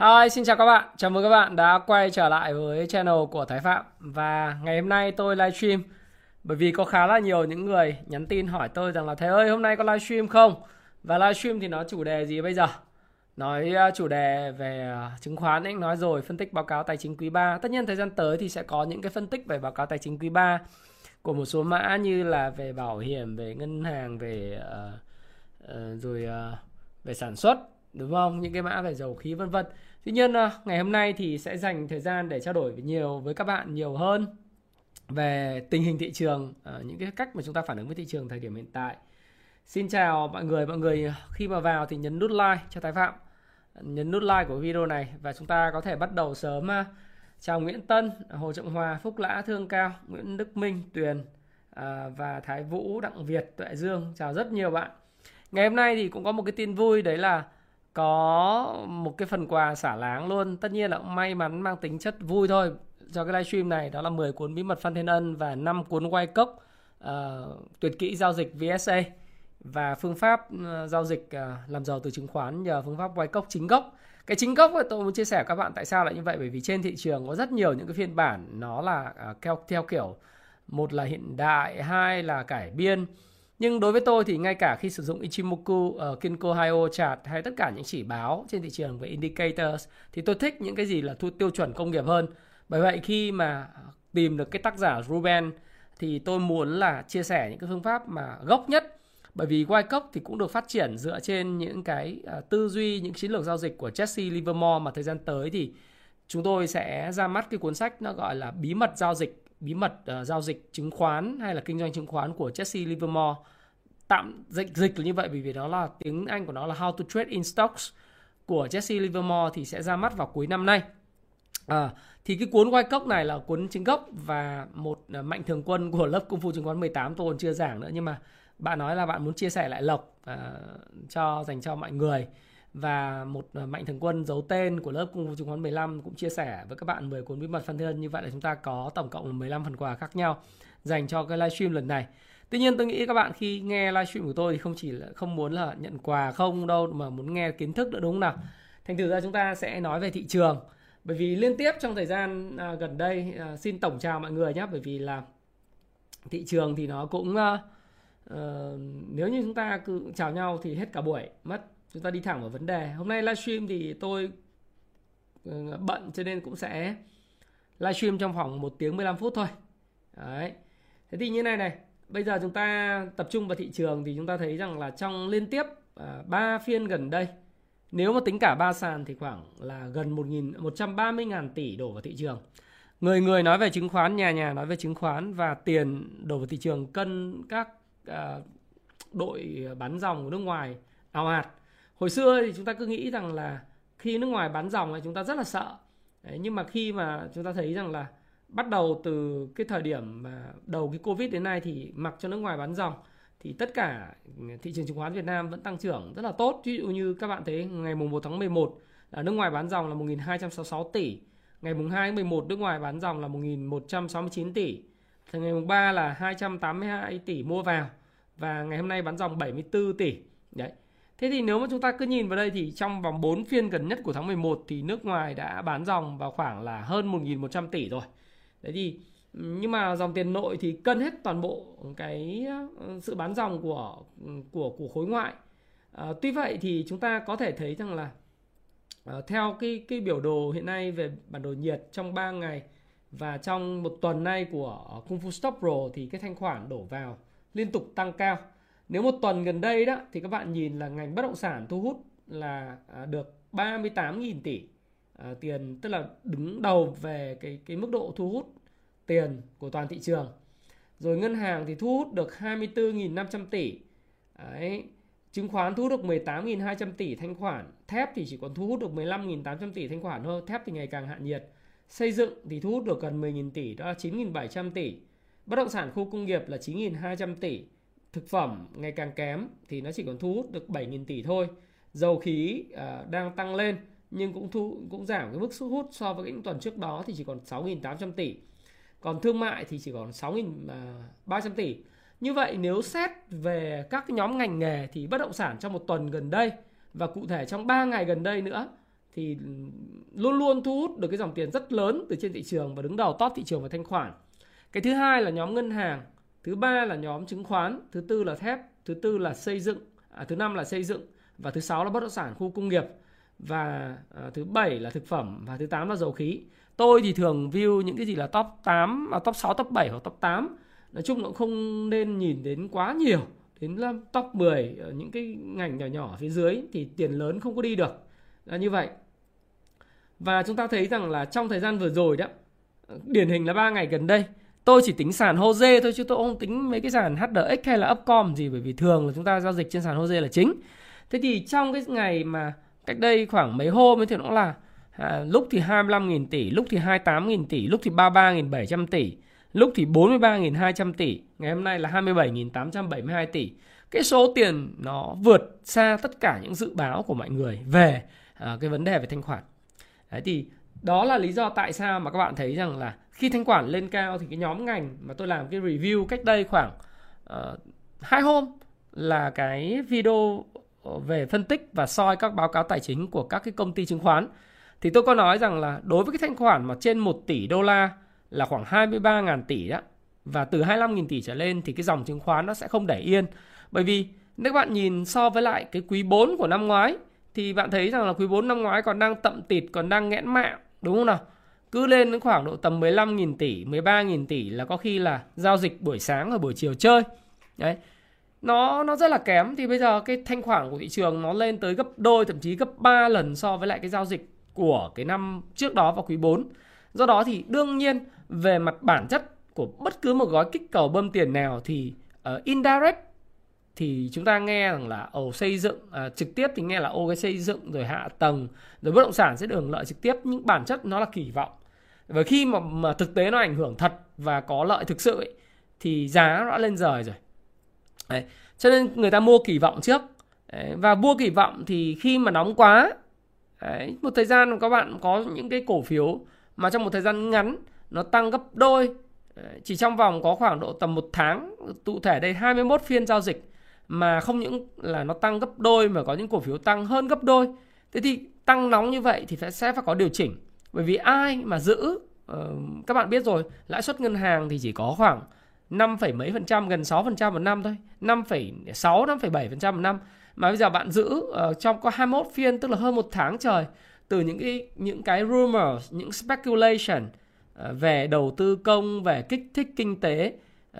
Hi, xin chào các bạn. Chào mừng các bạn đã quay trở lại với channel của Thái Phạm. Và ngày hôm nay tôi livestream bởi vì có khá là nhiều những người nhắn tin hỏi tôi rằng là Thầy ơi, hôm nay có livestream không? Và livestream thì nó chủ đề gì bây giờ? Nói ờ, chủ đề về ờ, chứng khoán ấy, nói rồi, phân tích báo cáo tài chính quý 3. Tất nhiên thời gian tới thì sẽ có những cái phân tích về báo cáo tài chính quý 3 của một số mã như là về bảo hiểm, về ngân hàng, về uh, uh, rồi uh, về sản xuất đúng không? Những cái mã về dầu khí vân vân. Tuy nhiên à, ngày hôm nay thì sẽ dành thời gian để trao đổi nhiều với các bạn nhiều hơn về tình hình thị trường, à, những cái cách mà chúng ta phản ứng với thị trường thời điểm hiện tại. Xin chào mọi người, mọi người à, khi mà vào thì nhấn nút like cho Thái Phạm, nhấn nút like của video này và chúng ta có thể bắt đầu sớm. Chào Nguyễn Tân, Hồ Trọng Hòa, Phúc Lã, Thương Cao, Nguyễn Đức Minh, Tuyền và Thái Vũ, Đặng Việt, Tuệ Dương. Chào rất nhiều bạn. Ngày hôm nay thì cũng có một cái tin vui đấy là có một cái phần quà xả láng luôn. Tất nhiên là cũng may mắn mang tính chất vui thôi. Cho cái livestream này đó là 10 cuốn bí mật Phan Thiên Ân và 5 cuốn quay cốc uh, ờ, tuyệt kỹ giao dịch VSA và phương pháp uh, giao dịch uh, làm giàu từ chứng khoán nhờ phương pháp quay cốc chính gốc. Cái chính gốc tôi muốn chia sẻ với các bạn tại sao lại như vậy. Bởi vì trên thị trường có rất nhiều những cái phiên bản nó là uh, theo theo kiểu một là hiện đại hai là cải biên nhưng đối với tôi thì ngay cả khi sử dụng Ichimoku, uh, Kinko Hyo chart hay tất cả những chỉ báo trên thị trường về indicators thì tôi thích những cái gì là thu tiêu chuẩn công nghiệp hơn. Bởi vậy khi mà tìm được cái tác giả Ruben thì tôi muốn là chia sẻ những cái phương pháp mà gốc nhất bởi vì Wyckoff thì cũng được phát triển dựa trên những cái uh, tư duy những chiến lược giao dịch của Jesse Livermore mà thời gian tới thì chúng tôi sẽ ra mắt cái cuốn sách nó gọi là bí mật giao dịch bí mật uh, giao dịch chứng khoán hay là kinh doanh chứng khoán của Jesse Livermore. Tạm dịch dịch như vậy bởi vì nó là tiếng Anh của nó là How to Trade in Stocks của Jesse Livermore thì sẽ ra mắt vào cuối năm nay. À, thì cái cuốn quay cốc này là cuốn chính gốc và một uh, mạnh thường quân của lớp công phu chứng khoán 18 tôi còn chưa giảng nữa nhưng mà bạn nói là bạn muốn chia sẻ lại lộc uh, cho dành cho mọi người và một ờ, mạnh thường quân giấu tên của lớp công phu chứng khoán 15 cũng chia sẻ với các bạn 10 cuốn bí mật phân thân như vậy là chúng ta có tổng cộng 15 phần quà khác nhau dành cho cái livestream lần này. Tuy nhiên tôi nghĩ các bạn khi nghe livestream của tôi thì không chỉ là không muốn là nhận quà không đâu mà muốn nghe kiến thức nữa đúng không nào? Thành thử ra chúng ta sẽ nói về thị trường. Bởi vì liên tiếp trong thời gian à, gần đây à, xin tổng chào mọi người nhé bởi vì là thị trường thì nó cũng à, uh, nếu như chúng ta cứ chào nhau thì hết cả buổi mất chúng ta đi thẳng vào vấn đề hôm nay livestream thì tôi ừ, bận cho nên cũng sẽ livestream trong vòng 1 tiếng 15 phút thôi đấy thế thì như này này bây giờ chúng ta tập trung vào thị trường thì chúng ta thấy rằng là trong liên tiếp à, 3 phiên gần đây nếu mà tính cả ba sàn thì khoảng là gần 1.000 130 ngàn tỷ đổ vào thị trường. Người người nói về chứng khoán, nhà nhà nói về chứng khoán và tiền đổ vào thị trường cân các à, đội bán dòng của nước ngoài ào ạt. Hồi xưa thì chúng ta cứ nghĩ rằng là khi nước ngoài bán dòng thì chúng ta rất là sợ. Đấy, nhưng mà khi mà chúng ta thấy rằng là bắt đầu từ cái thời điểm mà đầu cái Covid đến nay thì mặc cho nước ngoài bán dòng thì tất cả thị trường chứng khoán Việt Nam vẫn tăng trưởng rất là tốt. Ví dụ như các bạn thấy ngày mùng 1 tháng 11 là nước ngoài bán dòng là 1.266 tỷ. Ngày mùng 2 tháng 11 nước ngoài bán dòng là 1.169 tỷ. Thì ngày mùng 3 là 282 tỷ mua vào và ngày hôm nay bán dòng 74 tỷ. Đấy. Thế thì nếu mà chúng ta cứ nhìn vào đây thì trong vòng 4 phiên gần nhất của tháng 11 thì nước ngoài đã bán dòng vào khoảng là hơn 1.100 tỷ rồi đấy thì nhưng mà dòng tiền nội thì cân hết toàn bộ cái ờ, sự bán dòng của của của khối ngoại à, tuy vậy thì chúng ta có thể thấy rằng là à, theo cái cái biểu đồ hiện nay về bản đồ nhiệt trong 3 ngày và trong một tuần nay của Kung Fu Stop Pro thì cái thanh khoản đổ vào liên tục tăng cao. Nếu một tuần gần đây đó thì các bạn nhìn là ngành bất động sản thu hút là à, được 38.000 tỷ à, tiền tức là đứng đầu về cái cái mức độ thu hút tiền của toàn thị trường. Rồi ngân hàng thì thu hút được 24.500 tỷ. Đấy. chứng khoán thu hút được 18.200 tỷ thanh khoản thép thì chỉ còn thu hút được 15.800 tỷ thanh khoản thôi thép thì ngày càng hạ nhiệt xây dựng thì thu hút được gần 10.000 tỷ đó là 9.700 tỷ bất động sản khu công nghiệp là 9.200 tỷ thực phẩm ngày càng kém thì nó chỉ còn thu hút được 7.000 tỷ thôi. Dầu khí uh, đang tăng lên nhưng cũng thu cũng giảm cái mức thu hút so với những tuần trước đó thì chỉ còn 6.800 tỷ. Còn thương mại thì chỉ còn 6.300 à, tỷ. Như vậy nếu xét về các nhóm ngành nghề thì bất động sản trong một tuần gần đây và cụ thể trong 3 ngày gần đây nữa thì ừ, luôn luôn thu hút được cái dòng tiền rất lớn từ trên thị trường và đứng đầu top thị trường và thanh khoản. Cái thứ hai là nhóm ngân hàng, thứ ba là nhóm chứng khoán, thứ tư là thép, thứ tư là xây dựng, à, thứ năm là xây dựng và thứ sáu là bất động sản khu công nghiệp và à, thứ bảy là thực phẩm và thứ tám là dầu khí. Tôi thì thường view những cái gì là top 8, à, top 6, top 7 hoặc top 8 nói chung nó không nên nhìn đến quá nhiều đến top 10 ở những cái ngành nhỏ nhỏ phía dưới thì tiền lớn không có đi được. Là như vậy. Và chúng ta thấy rằng là trong thời gian vừa rồi đó điển hình là ba ngày gần đây tôi chỉ tính sàn HOSE thôi chứ tôi không tính mấy cái sàn HDX hay là Upcom gì bởi vì thường là chúng ta giao dịch trên sàn HOSE là chính thế thì trong cái ngày mà cách đây khoảng mấy hôm ấy thì nó là à, lúc thì 25.000 tỷ lúc thì 28.000 tỷ lúc thì 33.700 tỷ lúc thì 43.200 tỷ, ngày hôm nay là 27.872 tỷ. Cái số tiền nó vượt xa tất cả những dự báo của mọi người về à, cái vấn đề về thanh khoản. Đấy thì đó là lý do tại sao mà các bạn thấy rằng là khi thanh khoản lên cao thì cái nhóm ngành mà tôi làm cái review cách đây khoảng uh, hai hôm là cái video ờ, về phân tích và soi các báo cáo tài chính của các cái công ty chứng khoán thì tôi có nói rằng là đối với cái thanh khoản mà trên 1 tỷ đô la là khoảng 23.000 tỷ đó và từ 25.000 tỷ trở lên thì cái dòng chứng khoán nó sẽ không để yên. Bởi vì nếu các bạn nhìn so với lại cái quý 4 của năm ngoái thì bạn thấy rằng là quý 4 năm ngoái còn đang tậm tịt, còn đang nghẽn mạng, đúng không nào? Cứ lên đến khoảng độ tầm 15.000 tỷ, 13.000 tỷ là có khi là giao dịch buổi sáng và buổi chiều chơi. Đấy. Nó nó rất là kém thì bây giờ cái thanh khoản của thị trường nó lên tới gấp đôi thậm chí gấp 3 lần so với lại cái giao dịch của cái năm trước đó vào quý 4. Do đó thì đương nhiên về mặt bản chất của bất cứ một gói kích cầu bơm tiền nào thì uh, indirect thì chúng ta nghe rằng là ồ xây dựng à, trực tiếp thì nghe là ô cái xây dựng rồi hạ tầng rồi bất động sản sẽ được hưởng lợi trực tiếp nhưng bản chất nó là kỳ vọng và khi mà, mà thực tế nó ảnh hưởng thật và có lợi thực sự ấy, thì giá nó đã lên rời rồi Đấy. cho nên người ta mua kỳ vọng trước Đấy. và mua kỳ vọng thì khi mà nóng quá Đấy. một thời gian các bạn có những cái cổ phiếu mà trong một thời gian ngắn nó tăng gấp đôi chỉ trong vòng có khoảng độ tầm một tháng cụ thể đây 21 phiên giao dịch mà không những là nó tăng gấp đôi mà có những cổ phiếu tăng hơn gấp đôi. Thế thì tăng nóng như vậy thì sẽ phải có điều chỉnh. Bởi vì ai mà giữ uh, các bạn biết rồi lãi suất ngân hàng thì chỉ có khoảng 5, mấy phần trăm gần 6 phần trăm một năm thôi. 5,6 5,7 phần trăm một năm. Mà bây giờ bạn giữ uh, trong có 21 phiên tức là hơn một tháng trời từ những cái những cái rumors những speculation ờ, về đầu tư công về kích thích kinh tế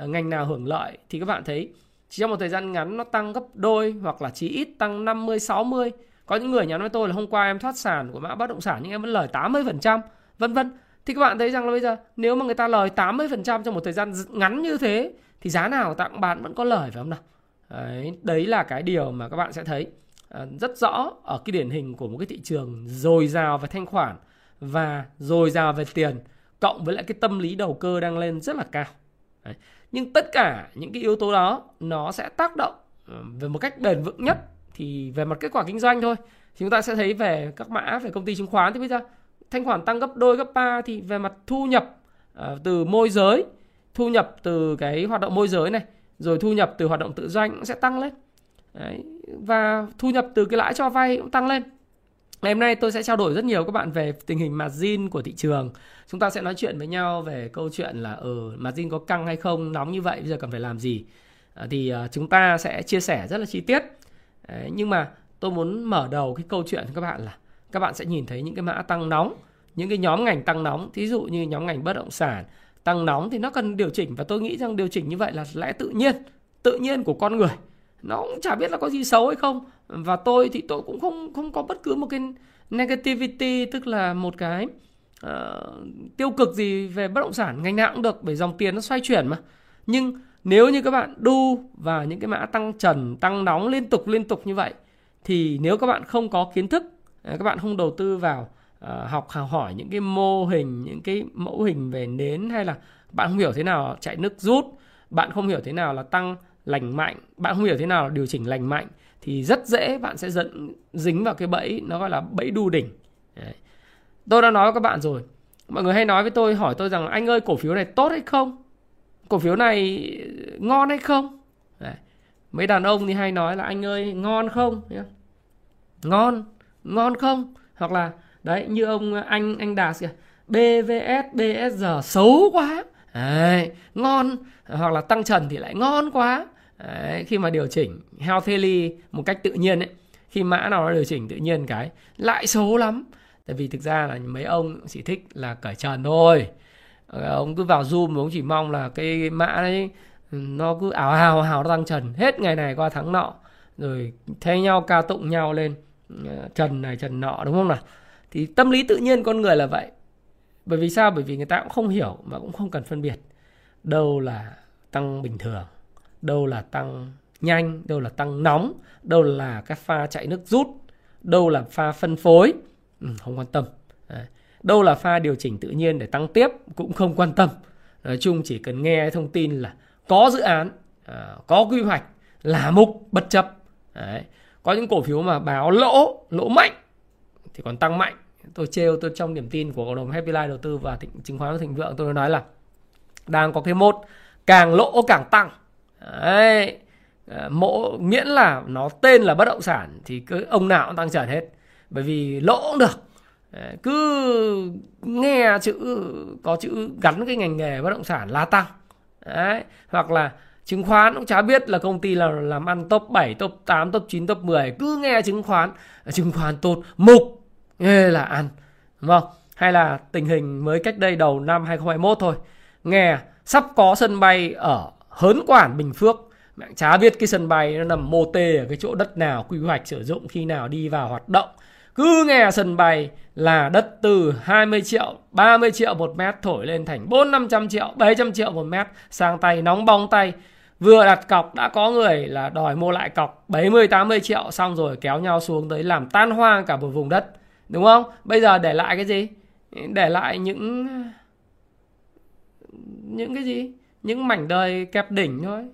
ngành nào hưởng lợi thì các bạn thấy chỉ trong một thời gian ngắn nó tăng gấp đôi hoặc là chí ít tăng 50 60 có những người nhắn với tôi là hôm qua em thoát sàn của mã bất động sản nhưng em vẫn lời 80% vân vân. Thì các bạn thấy rằng là bây giờ nếu mà người ta lời 80% trong một thời gian ngắn như thế thì giá nào tặng bạn vẫn có lời phải không nào? Đấy, đấy là cái điều mà các bạn sẽ thấy. À, rất rõ ở cái điển hình của một cái thị trường dồi dào về thanh khoản và dồi dào về tiền cộng với lại cái tâm lý đầu cơ đang lên rất là cao. Đấy nhưng tất cả những cái yếu tố đó, nó sẽ tác động ờ, về một cách bền vững nhất thì về mặt kết quả kinh doanh thôi thì chúng ta sẽ thấy về các mã, về công ty chứng khoán thì bây giờ thanh khoản tăng gấp đôi, gấp ba thì về mặt thu nhập ờ, từ môi giới, thu nhập từ cái hoạt động môi giới này, rồi thu nhập từ hoạt động tự doanh cũng sẽ tăng lên Đấy. và thu nhập từ cái lãi cho vay cũng tăng lên Ngày hôm nay tôi sẽ trao đổi rất nhiều các bạn về tình hình margin của thị trường. Chúng ta sẽ nói chuyện với nhau về câu chuyện là ở ừ, margin có căng hay không, nóng như vậy bây giờ cần phải làm gì. À, thì uh, chúng ta sẽ chia sẻ rất là chi tiết. Đấy, nhưng mà tôi muốn mở đầu cái câu chuyện cho các bạn là các bạn sẽ nhìn thấy những cái mã tăng nóng, những cái nhóm ngành tăng nóng, thí dụ như nhóm ngành bất động sản tăng nóng thì nó cần điều chỉnh và tôi nghĩ rằng điều chỉnh như vậy là lẽ tự nhiên, tự nhiên của con người nó cũng chả biết là có gì xấu hay không. Và tôi thì tôi cũng không không có bất cứ một cái negativity tức là một cái uh, tiêu cực gì về bất động sản ngành nào cũng được bởi dòng tiền nó xoay chuyển mà. Nhưng nếu như các bạn đu vào những cái mã tăng trần tăng nóng liên tục liên tục như vậy thì nếu các bạn không có kiến thức à, các bạn không đầu tư vào uh, học hỏi những cái mô hình những cái mẫu hình về nến hay là bạn không hiểu thế nào chạy nước rút bạn không hiểu thế nào là tăng lành mạnh. Bạn không hiểu thế nào là điều chỉnh lành mạnh thì rất dễ bạn sẽ dẫn dính vào cái bẫy nó gọi là bẫy đu đỉnh. Đấy. tôi đã nói với các bạn rồi. Mọi người hay nói với tôi hỏi tôi rằng anh ơi cổ phiếu này tốt hay không? Cổ phiếu này ngon hay không? Đấy. mấy đàn ông thì hay nói là anh ơi ngon không? Ngon ngon không? Hoặc là đấy như ông anh anh đạt kìa. BVS bsr xấu quá. Đấy, ngon. Hoặc là tăng trần thì lại ngon quá đấy, khi mà điều chỉnh healthily một cách tự nhiên ấy khi mã nào nó điều chỉnh tự nhiên cái lại xấu lắm. Tại vì thực ra là mấy ông chỉ thích là cởi trần thôi. Ờ, ông cứ vào zoom ông chỉ mong là cái mã đấy ừ, nó cứ ảo hào hào tăng trần hết ngày này qua tháng nọ. Rồi thay nhau ca tụng nhau lên ờ, trần này trần nọ đúng không nào? Thì tâm lý tự nhiên con người là vậy. Bởi vì sao? Bởi vì người ta cũng không hiểu mà cũng không cần phân biệt đâu là tăng bình thường đâu là tăng nhanh đâu là tăng nóng đâu là các pha chạy nước rút đâu là pha phân phối. Ừ, không quan tâm. Đâu là pha điều chỉnh tự nhiên để tăng tiếp cũng không quan tâm. Nói chung chỉ cần nghe thông tin là có dự án à, có quy hoạch là mục bất chấp. Đấy. có những cổ phiếu mà báo lỗ lỗ mạnh thì còn tăng mạnh. Tôi trêu tôi trong điểm tin của cộng đồng Happy Life đầu tư và thịnh, chứng khoán thịnh vượng tôi nói là đang có cái mốt càng lỗ càng tăng. Đấy. Ờ, mộ miễn là nó tên là bất động sản thì cứ ông nào cũng tăng trần hết. Bởi vì lỗ cũng được. Đấy. cứ nghe chữ có chữ gắn cái ngành nghề bất động sản là tăng. Đấy. hoặc là chứng khoán cũng chả biết là công ty là làm ăn top 7, top 8, top 9, top 10 cứ nghe chứng khoán. Ờ, chứng khoán tốt mục. Nghe là ăn. Đúng không? Hay là tình hình mới cách đây đầu năm 2021 thôi. Nghe sắp có sân bay ở Hớn Quản Bình Phước mẹ chả biết cái sân bay nó nằm mô tê ở cái chỗ đất nào quy hoạch sử dụng khi nào đi vào hoạt động cứ nghe sân bay là đất từ 20 triệu, 30 triệu một mét thổi lên thành 4 500 triệu, 700 triệu một mét sang tay nóng bong tay. Vừa đặt cọc đã có người là đòi mua lại cọc 70 80 triệu xong rồi kéo nhau xuống tới làm tan hoang cả một vùng đất. Đúng không? Bây giờ để lại cái gì? Để lại những những cái gì? Những mảnh đời kẹp đỉnh thôi.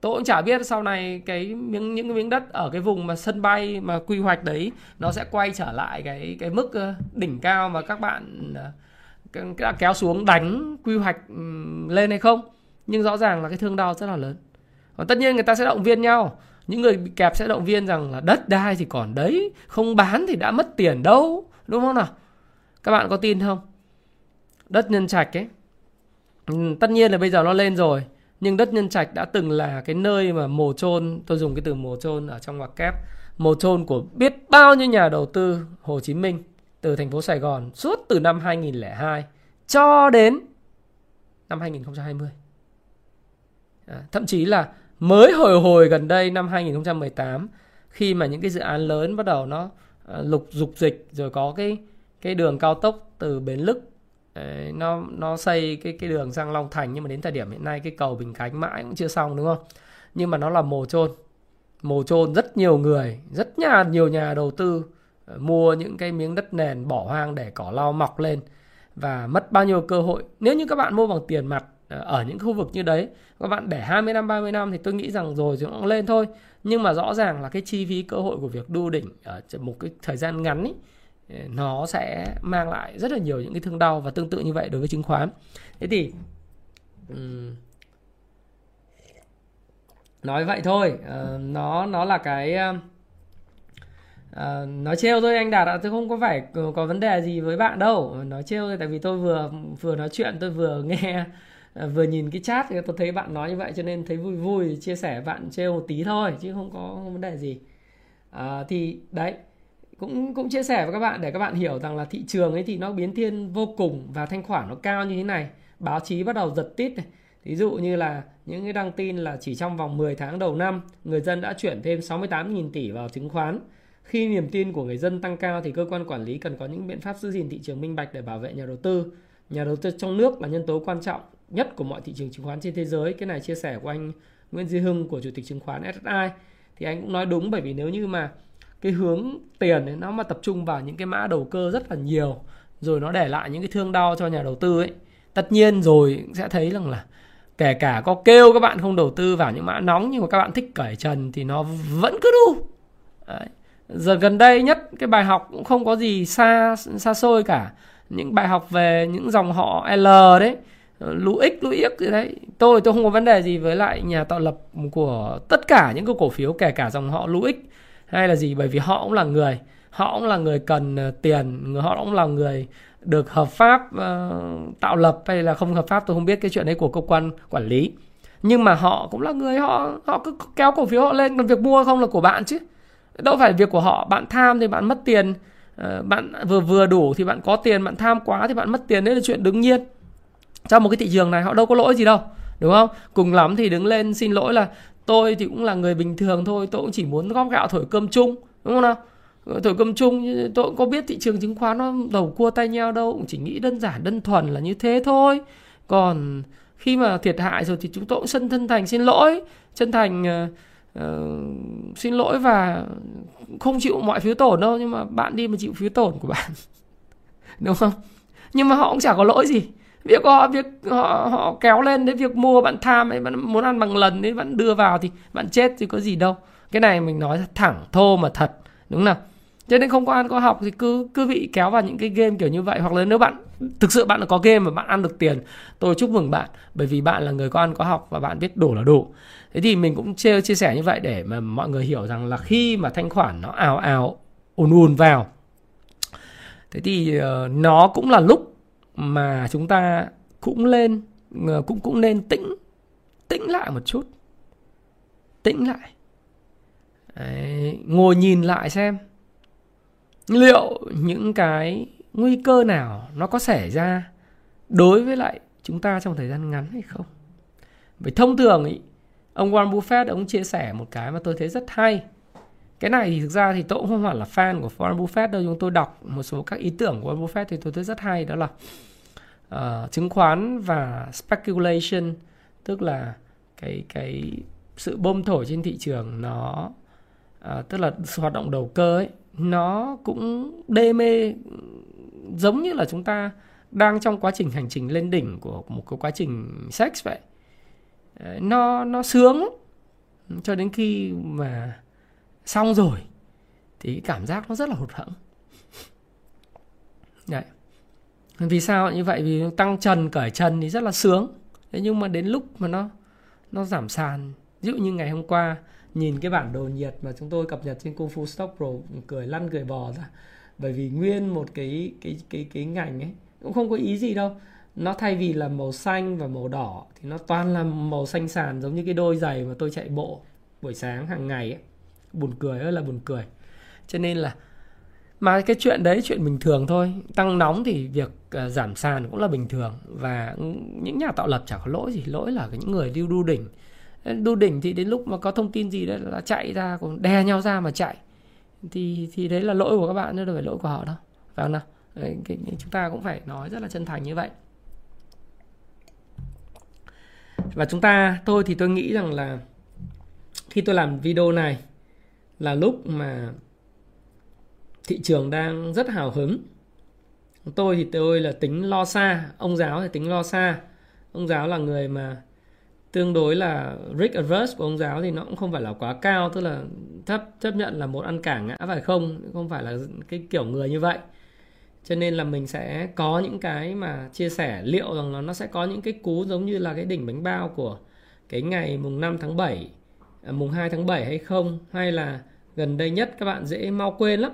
Tôi cũng chả biết sau này cái miếng, những cái miếng đất ở cái vùng mà sân bay mà quy hoạch đấy, nó sẽ quay trở lại cái cái mức ờ, đỉnh cao mà các bạn ờ, đã kéo xuống đánh quy hoạch lên hay không. Nhưng rõ ràng là cái thương đau rất là lớn. Và tất nhiên người ta sẽ động viên nhau những người bị kẹp sẽ động viên rằng là đất đai thì còn đấy, không bán thì đã mất tiền đâu, đúng không nào các bạn có tin không đất nhân trạch ấy ừ, tất nhiên là bây giờ nó lên rồi nhưng đất nhân trạch đã từng là cái nơi mà mồ chôn tôi dùng cái từ mồ chôn ở trong ngoặc kép mồ chôn của biết bao nhiêu nhà đầu tư Hồ Chí Minh từ thành phố Sài Gòn suốt từ năm 2002 cho đến năm 2020 à, thậm chí là mới hồi hồi gần đây năm 2018 khi mà những cái dự án lớn bắt đầu nó à, lục dục dịch rồi có cái cái đường cao tốc từ Bến Lức Đấy, nó nó xây cái cái đường sang Long Thành nhưng mà đến thời điểm hiện nay cái cầu Bình Khánh mãi cũng chưa xong đúng không? Nhưng mà nó là mồ chôn. Mồ chôn rất nhiều người, rất nhà nhiều nhà đầu tư ờ, mua những cái miếng đất nền bỏ hoang để cỏ lau mọc lên và mất bao nhiêu cơ hội. Nếu như các bạn mua bằng tiền mặt ờ, ở những khu vực như đấy các bạn để 20 năm 30 năm thì tôi nghĩ rằng rồi thì cũng lên thôi nhưng mà rõ ràng là cái chi phí cơ hội của việc đu đỉnh ở một cái thời gian ngắn ấy, Ờ, nó sẽ mang lại rất là nhiều những cái thương đau và tương tự như vậy đối với chứng khoán. Thế thì um, nói vậy thôi. Uh, nó nó là cái uh, nói trêu thôi anh đạt ạ tôi không có phải có vấn đề gì với bạn đâu. Nói trêu thôi tại vì tôi vừa vừa nói chuyện tôi vừa nghe uh, vừa nhìn cái chat thì tôi thấy bạn nói như vậy cho nên thấy vui vui chia sẻ bạn trêu một tí thôi chứ không có vấn đề gì. Uh, thì đấy cũng cũng chia sẻ với các bạn để các bạn hiểu rằng là thị trường ấy thì nó biến thiên vô cùng và thanh khoản nó cao như thế này. Báo chí bắt đầu giật tít này. Ví dụ như là những cái đăng tin là chỉ trong vòng 10 tháng đầu năm, người dân đã chuyển thêm 68.000 tỷ vào chứng khoán. Khi niềm tin của người dân tăng cao thì cơ quan quản lý cần có những biện pháp giữ gìn thị trường minh bạch để bảo vệ nhà đầu tư. Nhà đầu tư trong nước là nhân tố quan trọng nhất của mọi thị trường chứng khoán trên thế giới. Cái này chia sẻ của anh Nguyễn Duy Hưng của chủ tịch chứng khoán SSI thì anh cũng nói đúng, bởi vì nếu như mà cái hướng tiền ấy, nó mà tập trung vào những cái mã đầu cơ rất là nhiều rồi nó để lại những cái thương đau cho nhà đầu tư ấy tất nhiên rồi sẽ thấy rằng là kể cả có kêu các bạn không đầu tư vào những mã nóng nhưng mà các bạn thích cởi trần thì nó vẫn cứ đu. Đấy. giờ gần đây nhất cái bài học cũng không có gì xa xa xôi cả. Những bài học về những dòng họ L đấy lũ x lũ y gì đấy. Tôi tôi không có vấn đề gì với lại nhà tạo lập của tất cả những cái cổ phiếu kể cả dòng họ lũ x hay là gì? Bởi vì họ cũng là người họ cũng là người cần ờ, tiền họ cũng là người được hợp pháp uh, tạo lập hay là không hợp pháp tôi không biết cái chuyện đấy của cơ quan quản lý. Nhưng mà họ cũng là người họ họ cứ kéo cổ phiếu họ lên còn việc mua không là của bạn chứ. Đâu phải việc của họ bạn tham thì bạn mất tiền uh, bạn vừa vừa đủ thì bạn có tiền bạn tham quá thì bạn mất tiền đấy là chuyện đương nhiên. Trong một cái thị trường này họ đâu có lỗi gì đâu đúng không? Cùng lắm thì đứng lên xin lỗi là tôi thì cũng là người bình thường thôi tôi cũng chỉ muốn góp gạo thổi cơm chung đúng không nào? Ờ, thổi cơm chung tôi cũng có biết thị trường chứng khoán nó đầu cua tay nhau đâu cũng chỉ nghĩ đơn giản đơn thuần là như thế thôi. Còn khi mà thiệt hại rồi thì chúng tôi cũng sân thân thành xin lỗi. Chân thành uh, uh, xin lỗi và không chịu mọi phiếu tổn đâu nhưng mà bạn đi mà chịu phiếu tổn của bạn đúng không? Nhưng mà họ cũng chả có lỗi gì việc họ việc họ họ kéo lên đến việc mua bạn tham ấy bạn muốn ăn bằng lần đấy bạn đưa vào thì bạn chết thì có gì đâu. Cái này mình nói thẳng thô mà thật đúng không cho nên không có ăn có học thì cứ cứ bị kéo vào những cái game kiểu như vậy. Hoặc là nếu bạn thực sự bạn có game mà bạn ăn được tiền tôi chúc mừng bạn bởi vì bạn là người có ăn có học và bạn biết đủ là đủ. Thế thì mình cũng chia, chia sẻ như vậy để mà mọi người hiểu rằng là khi mà thanh khoản nó ào ào ùn ùn vào thế thì uh, nó cũng là lúc mà chúng ta cũng lên cũng cũng nên tĩnh tĩnh lại một chút. Tĩnh lại. Đấy, ngồi nhìn lại xem liệu những cái nguy cơ nào nó có xảy ra đối với lại chúng ta trong thời gian ngắn hay không. Vì thông thường ý ông Warren Buffett ông chia sẻ một cái mà tôi thấy rất hay. Cái này thì thực ra thì tôi cũng không phải là fan của Warren Buffett đâu nhưng tôi đọc một số các ý tưởng của Warren Buffett thì tôi thấy rất hay đó là uh, chứng khoán và speculation tức là cái cái sự bơm thổi trên thị trường nó uh, tức là hoạt động đầu cơ ấy nó cũng đê mê giống như là chúng ta đang trong quá trình hành trình lên đỉnh của một cái quá trình sex vậy. Nó nó sướng cho đến khi mà xong rồi thì cái cảm giác nó rất là hụt hẫng đấy vì sao? Như vậy vì tăng trần, cởi trần thì rất là sướng. Thế nhưng mà đến lúc mà nó nó giảm sàn, ví dụ như ngày hôm qua, nhìn cái bản đồ nhiệt mà chúng tôi cập nhật trên Kung Fu Stock Pro, cười lăn cười bò ra. Bởi vì nguyên một cái cái cái cái ngành ấy, cũng không có ý gì đâu. Nó thay vì là màu xanh và màu đỏ, thì nó toàn là màu xanh sàn giống như cái đôi giày mà tôi chạy bộ buổi sáng hàng ngày ấy. Buồn cười ơi là buồn cười. Cho nên là mà cái chuyện đấy chuyện bình thường thôi. Tăng nóng thì việc uh, giảm sàn cũng là bình thường. Và những nhà tạo lập chả có lỗi gì. Lỗi là những người lưu đu đỉnh. Ờ, đu đỉnh thì đến lúc mà có thông tin gì đấy là chạy ra còn đè nhau ra mà chạy. Thì thì đấy là lỗi của các bạn chứ đâu phải lỗi của họ đâu. Phải không nào? Đấy, cái, chúng ta cũng phải nói rất là chân thành như vậy. Và chúng ta tôi thì tôi nghĩ rằng là khi tôi làm video này là lúc mà thị trường đang rất hào hứng. Tôi thì tôi là tính lo xa, ông giáo thì tính lo xa. Ông giáo là người mà tương đối là risk averse của ông giáo thì nó cũng không phải là quá cao, tức là chấp chấp nhận là một ăn cả ngã phải không? Không phải là cái kiểu người như vậy. Cho nên là mình sẽ có những cái mà chia sẻ liệu rằng là nó sẽ có những cái cú giống như là cái đỉnh bánh bao của cái ngày mùng 5 tháng 7 à, mùng 2 tháng 7 hay không? Hay là gần đây nhất các bạn dễ mau quên lắm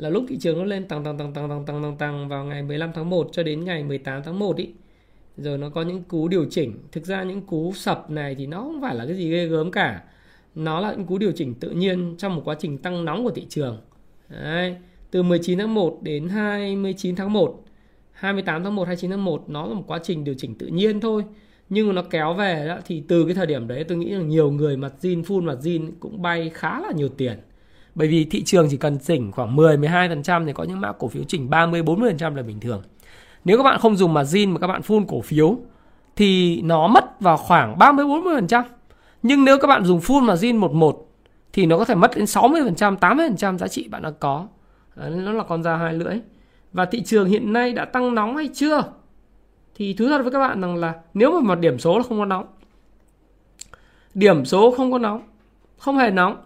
là lúc thị trường nó lên tăng tăng tăng tăng tăng tăng tăng tăng vào ngày 15 tháng 1 cho đến ngày 18 tháng 1 ý. Rồi nó có những cú điều chỉnh. Thực ra những cú sập này thì nó không phải là cái gì ghê gớm cả. Nó là những cú điều chỉnh tự nhiên trong một quá trình tăng nóng của thị trường. Đấy. từ 19 tháng 1 đến 29 tháng 1 28 tháng 1 29 tháng 1 nó là một quá trình điều chỉnh tự nhiên thôi. Nhưng mà nó kéo về đó, thì từ cái thời điểm đấy tôi nghĩ là nhiều người mặt zin full mặt zin cũng bay khá là nhiều tiền bởi vì thị trường chỉ cần chỉnh khoảng 10 12% thì có những mã cổ phiếu chỉnh 30 40% là bình thường nếu các bạn không dùng margin mà các bạn full cổ phiếu thì nó mất vào khoảng 30 40%. Nhưng nếu các bạn dùng full margin 11 thì nó có thể mất đến 60%, 80% giá trị bạn đang có. Đấy, nó là con dao hai lưỡi. Và thị trường hiện nay đã tăng nóng hay chưa? Thì thú thật với các bạn rằng là nếu mà một điểm số là không có nóng. Điểm số không có nóng, không hề nóng.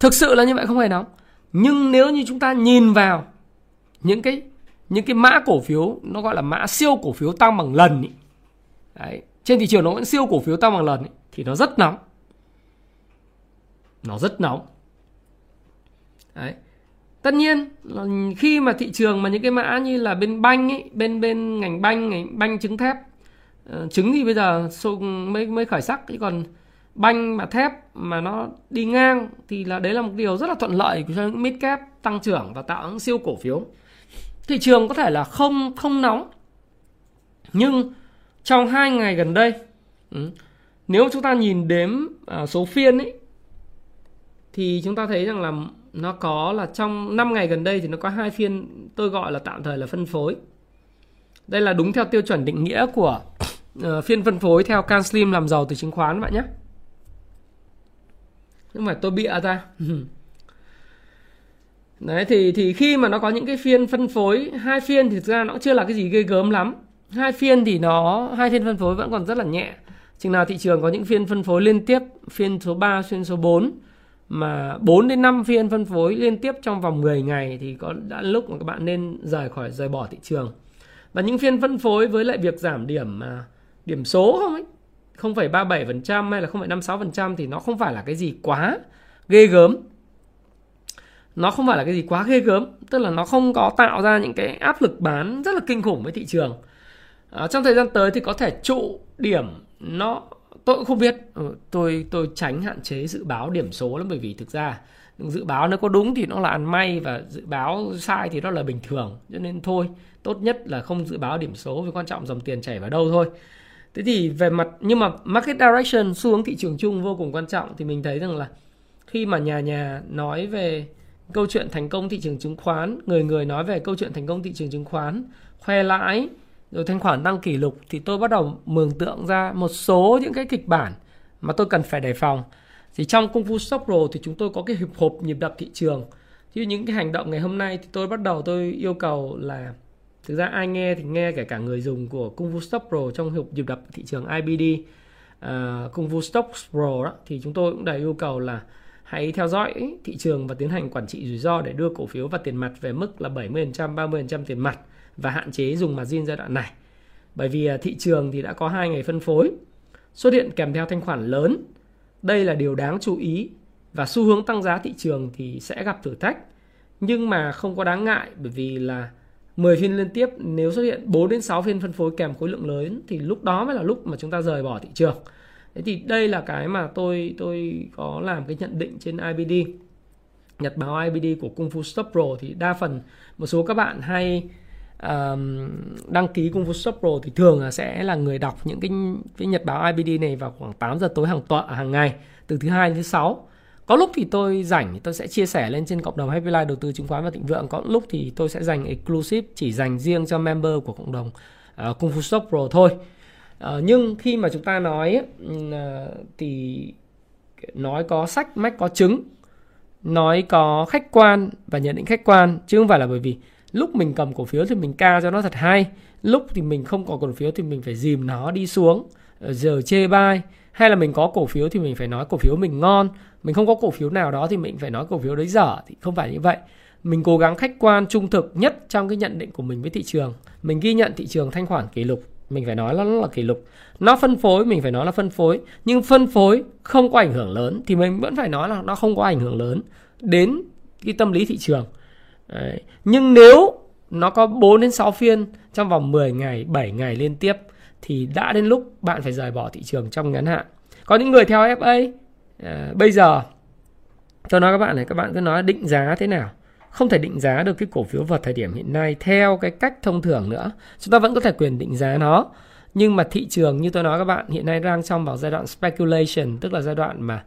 Thực sự là như vậy không hề nóng. Nhưng nếu như chúng ta nhìn vào những cái những cái mã cổ phiếu nó gọi là mã siêu cổ phiếu tăng bằng lần ý. Đấy, trên thị trường nó vẫn siêu cổ phiếu tăng bằng lần ý, thì nó rất nóng nó rất nóng đấy tất nhiên là khi mà thị trường mà những cái mã như là bên banh ấy bên bên ngành banh ngành banh trứng thép uh, trứng thì bây giờ mới mới khởi sắc chứ còn banh mà thép mà nó đi ngang thì là đấy là một điều rất là thuận lợi cho những mid cap tăng trưởng và tạo những siêu cổ phiếu thị trường có thể là không không nóng nhưng trong hai ngày gần đây ừ, nếu chúng ta nhìn đếm à, số phiên ấy thì chúng ta thấy rằng là nó có là trong 5 ngày gần đây thì nó có hai phiên tôi gọi là tạm thời là phân phối. Đây là đúng theo tiêu chuẩn định nghĩa của uh, phiên phân phối theo CanSlim làm giàu từ chứng khoán bạn nhé. Nhưng mà tôi bịa à ra. Đấy thì thì khi mà nó có những cái phiên phân phối hai phiên thì thực ra nó chưa là cái gì ghê gớm lắm. Hai phiên thì nó hai phiên phân phối vẫn còn rất là nhẹ. Chừng nào thị trường có những phiên phân phối liên tiếp, phiên số 3, phiên số 4 mà 4 đến 5 phiên phân phối liên tiếp trong vòng 10 ngày thì có đã lúc mà các bạn nên rời khỏi rời bỏ thị trường. Và những phiên phân phối với lại việc giảm điểm mà điểm số không ấy 0,37% hay là 0,56% thì nó không phải là cái gì quá ghê gớm. Nó không phải là cái gì quá ghê gớm, tức là nó không có tạo ra những cái áp lực bán rất là kinh khủng với thị trường. À, trong thời gian tới thì có thể trụ điểm nó tôi cũng không biết ừ, tôi tôi tránh hạn chế dự báo điểm số lắm bởi vì thực ra dự báo nó có đúng thì nó là ăn may và dự báo sai thì nó là bình thường cho nên thôi tốt nhất là không dự báo điểm số vì quan trọng dòng tiền chảy vào đâu thôi thế thì về mặt, nhưng mà market direction, xu hướng thị trường chung vô cùng quan trọng, thì mình thấy rằng là khi mà nhà nhà nói về câu chuyện thành công thị trường chứng khoán, người người nói về câu chuyện thành công thị trường chứng khoán, khoe lãi, rồi thanh khoản tăng kỷ lục, thì tôi bắt đầu mường tượng ra một số những cái kịch bản mà tôi cần phải đề phòng. Thì trong công phu Stop Pro thì chúng tôi có cái hiệp hộp nhịp đập thị trường. như những cái hành động ngày hôm nay thì tôi bắt đầu tôi yêu cầu là thực ra ai nghe thì nghe kể cả người dùng của Kung Fu Stop Pro trong hiệp dịp đập thị trường IBD uh, ờ, Kung Fu Stop Pro đó thì chúng tôi cũng đã yêu cầu là hãy theo dõi thị trường và tiến hành quản trị rủi ro để đưa cổ phiếu và tiền mặt về mức là 70%, 30% tiền mặt và hạn chế dùng margin giai đoạn này. Bởi vì à, thị trường thì đã có hai ngày phân phối, xuất hiện kèm theo thanh khoản lớn. Đây là điều đáng chú ý và xu hướng tăng giá thị trường thì sẽ gặp thử thách. Nhưng mà không có đáng ngại bởi vì là 10 phiên liên tiếp nếu xuất hiện 4 đến 6 phiên phân phối kèm khối lượng lớn thì lúc đó mới là lúc mà chúng ta rời bỏ thị trường. Thế thì đây là cái mà tôi tôi có làm cái nhận định trên IBD. Nhật báo IBD của Kung Fu Stop Pro thì đa phần một số các bạn hay um, đăng ký Kung Fu Stop Pro thì thường là sẽ là người đọc những cái cái nhật báo IBD này vào khoảng 8 giờ tối hàng tuần hàng ngày từ thứ hai đến thứ sáu. Có lúc thì tôi rảnh thì tôi sẽ chia sẻ lên trên cộng đồng Happy Life đầu tư chứng khoán và thịnh vượng. Có lúc thì tôi sẽ dành exclusive chỉ dành riêng cho member của cộng đồng uh, Kung Fu Stock Pro thôi. Uh, nhưng khi mà chúng ta nói uh, thì nói có sách mách có chứng nói có khách quan và nhận định khách quan chứ không phải là bởi vì lúc mình cầm cổ phiếu thì mình ca cho nó thật hay lúc thì mình không có cổ phiếu thì mình phải dìm nó đi xuống giờ chê bai hay là mình có cổ phiếu thì mình phải nói cổ phiếu mình ngon. Mình không có cổ phiếu nào đó thì mình phải nói cổ phiếu đấy dở. Thì không phải như vậy. Mình cố gắng khách quan trung thực nhất trong cái nhận định của mình với thị trường. Mình ghi nhận thị trường thanh khoản kỷ lục. Mình phải nói là nó là kỷ lục. Nó phân phối mình phải nói là phân phối. Nhưng phân phối không có ảnh hưởng lớn thì mình vẫn phải nói là nó không có ảnh hưởng lớn đến cái tâm lý thị trường. Đấy. Nhưng nếu nó có 4 đến 6 phiên trong vòng 10 ngày, 7 ngày liên tiếp thì đã đến lúc bạn phải rời bỏ thị trường trong ngắn hạn. Có những người theo FA à, bây giờ cho nói các bạn này các bạn cứ nói định giá thế nào. Không thể định giá được cái cổ phiếu vào thời điểm hiện nay theo cái cách thông thường nữa. Chúng ta vẫn có thể quyền định giá nó. Nhưng mà thị trường như tôi nói các bạn hiện nay đang trong vào giai đoạn speculation tức là giai đoạn mà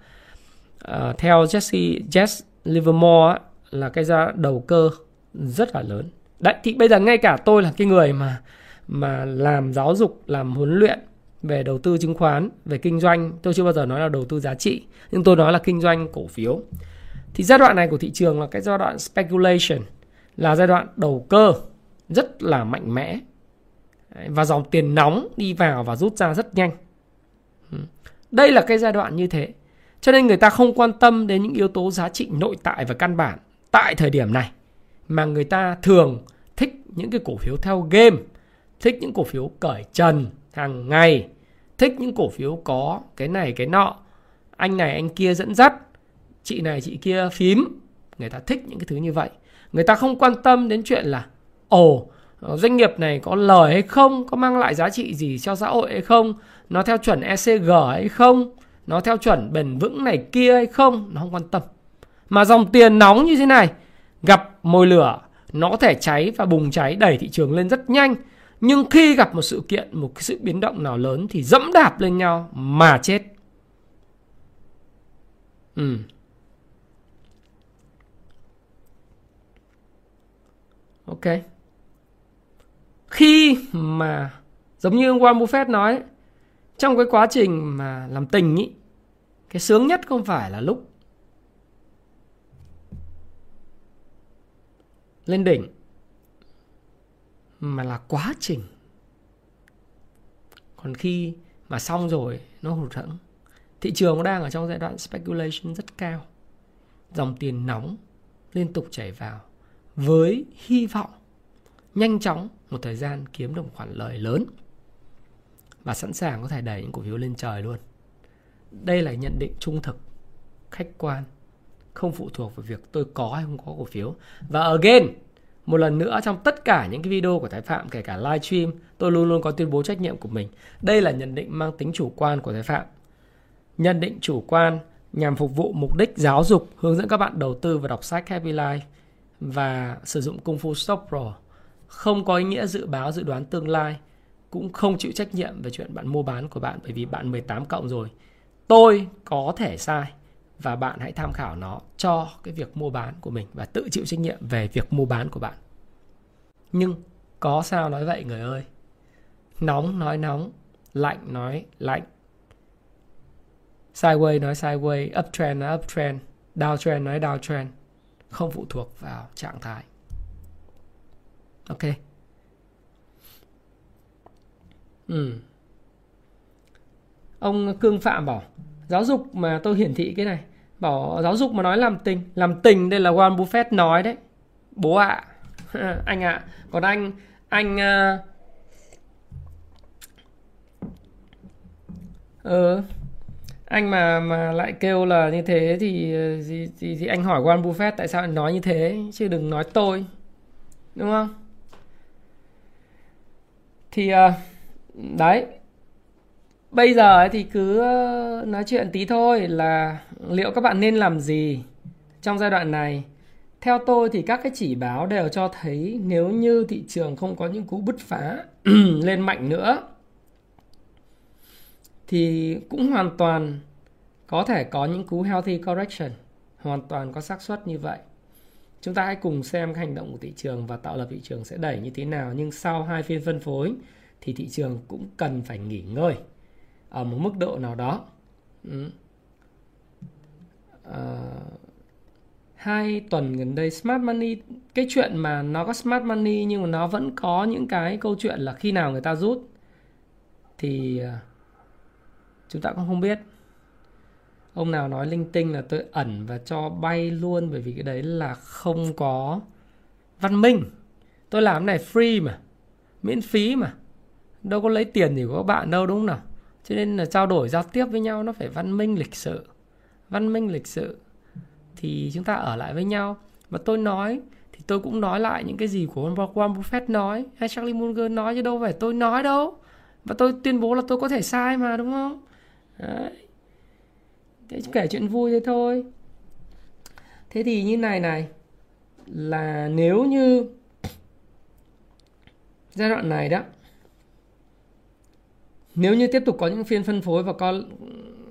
uh, theo Jesse Jess Livermore là cái ra đầu cơ rất là lớn. Đấy thì bây giờ ngay cả tôi là cái người mà mà làm giáo dục, làm huấn luyện về đầu tư chứng khoán, về kinh doanh. Tôi chưa bao giờ nói là đầu tư giá trị, nhưng tôi nói là kinh doanh cổ phiếu. Thì giai đoạn này của thị trường là cái giai đoạn speculation, là giai đoạn đầu cơ, rất là mạnh mẽ. Và dòng tiền nóng đi vào và rút ra rất nhanh. Ừ. Đây là cái giai đoạn như thế. Cho nên người ta không quan tâm đến những yếu tố giá trị nội tại và căn bản tại thời điểm này, mà người ta thường thích những cái cổ phiếu theo game thích những cổ phiếu cởi trần hàng ngày. Thích những cổ phiếu có cái này, cái nọ. Anh này, anh kia dẫn dắt. Chị này, chị kia phím. Người ta thích những cái thứ như vậy. Người ta không quan tâm đến chuyện là, ồ, doanh nghiệp này có lời hay không? Có mang lại giá trị gì cho xã hội hay không? Nó theo chuẩn ECG hay không? Nó theo chuẩn bền vững này kia hay không? Nó không quan tâm. Mà dòng tiền nóng như thế này, gặp mồi lửa, nó có thể cháy và bùng cháy đẩy thị trường lên rất nhanh nhưng khi gặp một sự kiện, một cái sự biến động nào lớn thì dẫm đạp lên nhau mà chết. Ừ. ok. Khi mà, giống như Warren Buffett nói, trong cái quá trình mà làm tình ý, cái sướng nhất không phải là lúc lên đỉnh mà là quá trình. Còn khi mà xong rồi, nó hụt hẫng. Thị trường nó đang ở trong giai đoạn speculation rất cao. Dòng tiền nóng liên tục chảy vào với hy vọng nhanh chóng một thời gian kiếm được một khoản lời lớn và sẵn sàng có thể đẩy những cổ phiếu lên trời luôn. Đây là nhận định trung thực, khách quan, không phụ thuộc vào việc tôi có hay không có cổ phiếu. Và again một lần nữa, trong tất cả những cái video của Thái Phạm, kể cả live stream, tôi luôn luôn có tuyên bố trách nhiệm của mình. Đây là nhận định mang tính chủ quan của Thái Phạm. Nhận định chủ quan nhằm phục vụ mục đích giáo dục, hướng dẫn các bạn đầu tư và đọc sách Happy Life và sử dụng công phu Stop Pro. Không có ý nghĩa dự báo, dự đoán tương lai, cũng không chịu trách nhiệm về chuyện bạn mua bán của bạn bởi vì bạn 18 cộng rồi. Tôi có thể sai và bạn hãy tham khảo nó cho cái việc mua bán của mình và tự chịu trách nhiệm về việc mua bán của bạn. Nhưng có sao nói vậy người ơi. Nóng nói nóng, lạnh nói lạnh. Sideways nói sideways, uptrend nói uptrend, downtrend nói downtrend. Không phụ thuộc vào trạng thái. Ok. Ừ. Ông Cương Phạm bảo giáo dục mà tôi hiển thị cái này bảo giáo dục mà nói làm tình. Làm tình đây là Warren Buffett nói đấy. Bố ạ. À. anh ạ. À. còn anh anh uh... ờ anh mà mà lại kêu là như thế thì thì, thì, thì anh hỏi Warren Buffett tại sao anh nói như thế chứ đừng nói tôi. Đúng không? Thì uh, đấy bây giờ thì cứ ờ, nói chuyện tí thôi là liệu các bạn nên làm gì trong giai đoạn này. Theo tôi thì các cái chỉ báo đều cho thấy nếu như thị trường không có những cú bứt phá lên mạnh nữa, thì cũng hoàn toàn có thể có những cú healthy correction, hoàn toàn có xác suất như vậy. Chúng ta hãy cùng xem hành động của thị trường và tạo lập thị trường sẽ đẩy như thế nào, nhưng sau hai phiên phân phối thì thị trường cũng cần phải nghỉ ngơi ở một mức độ nào đó. Ừ. à, hai tuần gần đây smart money cái chuyện mà nó có smart money nhưng mà nó vẫn có những cái câu chuyện là khi nào người ta rút thì ờ, chúng ta cũng không biết. Ông nào nói linh tinh là tôi ẩn và cho bay luôn bởi vì cái đấy là không có văn minh. Tôi làm cái này free mà miễn phí mà đâu có lấy tiền gì của các bạn đâu đúng không nào? Cho nên là trao đổi giao tiếp với nhau nó phải văn minh lịch sự. Văn minh lịch sự thì chúng ta ở lại với nhau. Và tôi nói thì tôi cũng nói lại những cái gì của Warren Buffett nói, hay Charlie Munger nói, chứ đâu phải tôi nói đâu. Và tôi tuyên bố là tôi có thể sai mà, đúng không? Đấy. Thế kể chuyện vui thế thôi. Thế thì như này này, là nếu như giai đoạn này đó nếu như tiếp tục có những phiên phân phối và co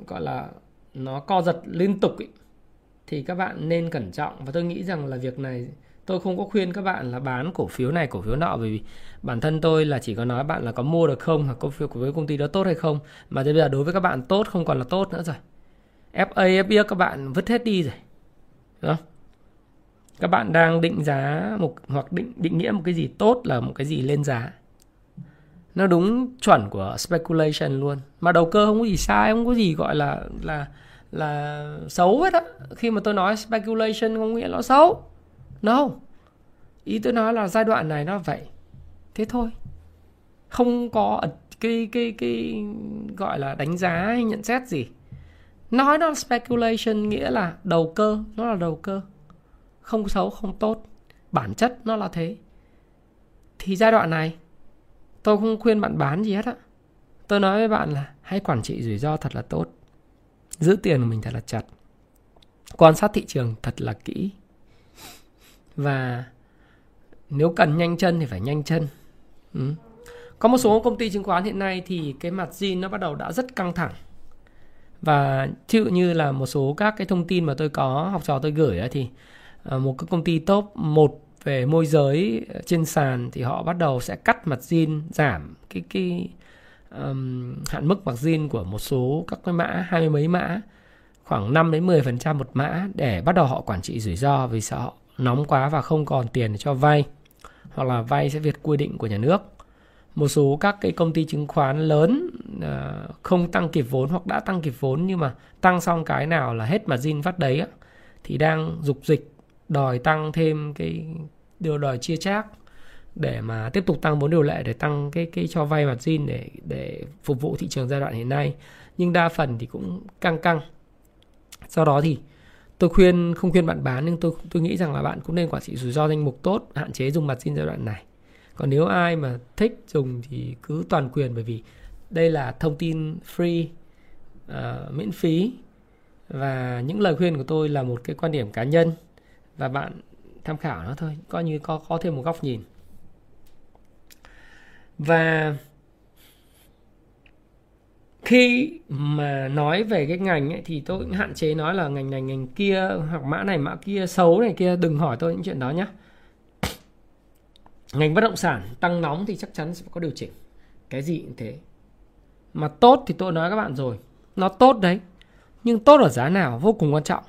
gọi là nó co giật liên tục ý, thì các bạn nên cẩn trọng. Và tôi nghĩ rằng là việc này tôi không có khuyên các bạn là bán cổ phiếu này cổ phiếu nọ bởi vì bản thân tôi là chỉ có nói bạn là có mua được không hoặc cổ phiếu của công ty đó tốt hay không. Mà bây giờ đối với các bạn tốt không còn là tốt nữa rồi. FA FB các bạn vứt hết đi rồi. Đúng không? Các bạn đang định giá một hoặc định định nghĩa một cái gì tốt là một cái gì lên giá nó đúng chuẩn của speculation luôn. Mà đầu cơ không có gì sai, không có gì gọi là là là xấu hết á. Khi mà tôi nói speculation không nghĩa nó xấu. No. Ý tôi nói là giai đoạn này nó vậy. Thế thôi. Không có cái cái cái gọi là đánh giá hay nhận xét gì. Nói nó là speculation nghĩa là đầu cơ. Nó là đầu cơ. Không xấu, không tốt. Bản chất nó là thế. Thì giai đoạn này tôi không khuyên bạn bán gì hết á. Tôi nói với bạn là hãy quản trị rủi ro thật là tốt. Giữ tiền của mình thật là chặt. Quan sát thị trường thật là kỹ. Và nếu cần nhanh chân thì phải nhanh chân. Ừ. có một số công ty chứng khoán hiện nay thì cái mặt zin nó bắt đầu đã rất căng thẳng. Và chịu như là một số các cái thông tin mà tôi có học trò tôi gửi ấy, thì ờ, một cái công ty top 1 về môi giới ờ, trên sàn thì họ bắt đầu sẽ cắt mặt zin giảm cái cái um, hạn mức mặt zin của một số các cái mã hai mươi mấy mã khoảng 5 đến 10% một mã để bắt đầu họ quản trị rủi ro vì sợ họ nóng quá và không còn tiền để cho vay hoặc là vay sẽ vượt quy định của nhà nước. Một số các cái công ty chứng khoán lớn uh, không tăng kịp vốn hoặc đã tăng kịp vốn nhưng mà tăng xong cái nào là hết margin phát đấy á, thì đang dục dịch đòi tăng thêm cái điều đòi chia chác để mà tiếp tục tăng vốn điều lệ để tăng cái cái cho vay mặt zin để để phục vụ thị trường giai đoạn hiện nay. Nhưng đa phần thì cũng căng căng. Sau đó thì tôi khuyên không khuyên bạn bán nhưng tôi tôi nghĩ rằng là bạn cũng nên quản trị rủi ro danh mục tốt hạn chế dùng mặt zin giai đoạn này. Còn nếu ai mà thích dùng thì cứ toàn quyền bởi vì đây là thông tin free uh, miễn phí. Và những lời khuyên của tôi là một cái quan điểm cá nhân. Và bạn tham khảo nó thôi coi như có có thêm một góc nhìn. Và khi mà nói về cái ngành ấy, thì tôi cũng hạn chế nói là ngành này ngành kia hoặc mã này mã kia xấu này kia đừng hỏi tôi những chuyện đó nhé ngành bất động sản tăng nóng thì chắc chắn sẽ có điều chỉnh. Cái gì cũng thế. Mà tốt thì tôi nói các bạn rồi nó tốt đấy nhưng tốt ở giá nào vô cùng quan trọng.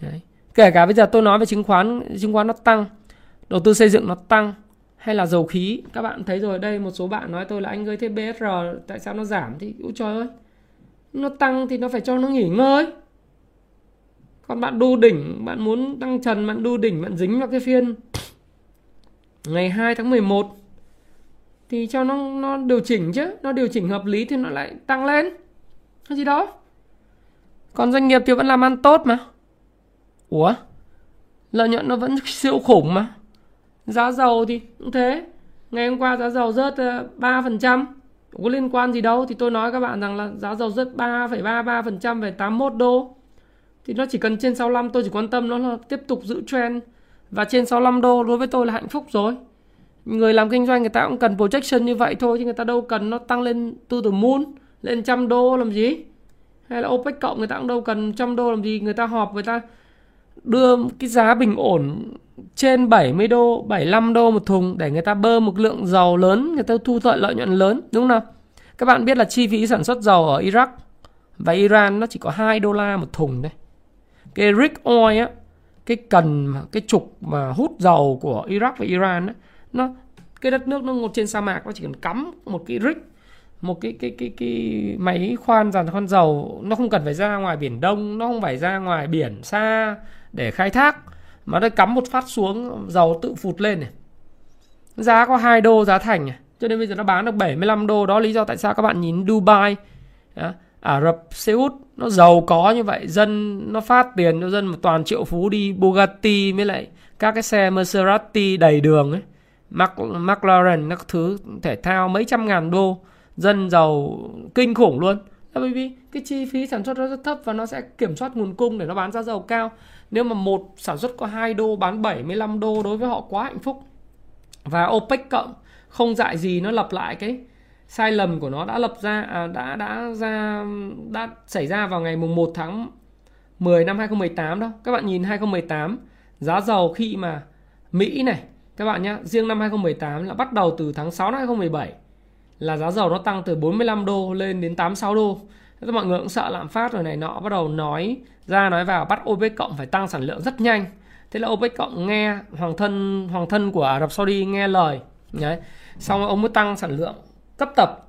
Đấy kể cả bây giờ tôi nói về chứng khoán chứng khoán nó tăng, đầu tư xây dựng nó tăng, hay là dầu khí. Các bạn thấy rồi, đây một số bạn nói tôi là anh ơi, thế BSR tại sao nó giảm? Thì ôi trời ơi, nó tăng thì nó phải cho nó nghỉ ngơi. Còn bạn đu đỉnh, bạn muốn tăng trần, bạn đu đỉnh, bạn dính vào cái phiên ngày 2 tháng 11 thì cho nó nó điều chỉnh chứ. Nó điều chỉnh hợp lý thì nó lại tăng lên. Cái gì đó. Còn doanh nghiệp thì vẫn làm ăn tốt mà ủa lợi nhuận nó vẫn siêu khủng mà Giá dầu thì cũng thế. Ngày hôm qua giá dầu rớt 3%. Ờ, có liên quan gì đâu. Thì tôi nói các bạn rằng là giá dầu rớt 3,33% về 81 đô. Thì nó chỉ cần trên 65 tôi chỉ quan tâm nó là tiếp tục giữ trend. Và trên 65 đô đối với tôi là hạnh phúc rồi. Người làm kinh doanh người ta cũng cần projection như vậy thôi. Chứ người ta đâu cần nó tăng lên từ từ moon. Lên trăm đô làm gì. Hay là OPEC cộng người ta cũng đâu cần trăm đô làm gì. Người ta họp người ta đưa cái giá bình ổn trên 70 đô, 75 đô một thùng để người ta bơm một lượng dầu lớn, người ta thu lợi lợi nhuận lớn, đúng không nào? Các bạn biết là chi phí sản xuất dầu ở Iraq và Iran nó chỉ có 2 đô la một thùng đấy. Cái rig oil á, cái cần cái trục mà hút dầu của Iraq và Iran á, nó cái đất nước nó ngột trên sa mạc nó chỉ cần cắm một cái rig một cái cái cái cái máy khoan dàn khoan dầu nó không cần phải ra ngoài biển đông nó không phải ra ngoài biển xa để khai thác. Mà nó cắm một phát xuống, dầu tự phụt lên này. Giá có 2 đô giá thành này. Cho nên bây giờ nó bán được 75 đô. Đó lý do tại sao các bạn nhìn Dubai. Ả Rập Xê Út, nó giàu có như vậy. Dân, nó phát tiền cho dân một toàn triệu phú đi. Bugatti với lại, các cái xe Maserati đầy đường ấy. McLaren, các thứ thể thao mấy trăm ngàn đô. Dân giàu kinh khủng luôn. Là bởi vì cái chi phí sản xuất nó rất thấp và nó sẽ kiểm soát nguồn cung để nó bán giá dầu cao nếu mà một sản xuất có 2 đô bán 75 đô đối với họ quá hạnh phúc và OPEC cộng không dại gì nó lập lại cái sai lầm của nó đã lập ra à, đã đã ra đã xảy ra vào ngày mùng 1 tháng 10 năm 2018 đó. Các bạn nhìn 2018 giá dầu khi mà Mỹ này các bạn nhé riêng năm 2018 là bắt đầu từ tháng 6 năm 2017 là giá dầu nó tăng từ 45 đô lên đến 86 đô Thế mọi người cũng sợ lạm phát rồi này nọ, bắt đầu nói ra nói vào bắt OPEC cộng phải tăng sản lượng rất nhanh. Thế là OPEC cộng nghe hoàng thân hoàng thân của Ả Rập Saudi nghe lời. Đấy. Xong ông mới tăng sản lượng cấp tập.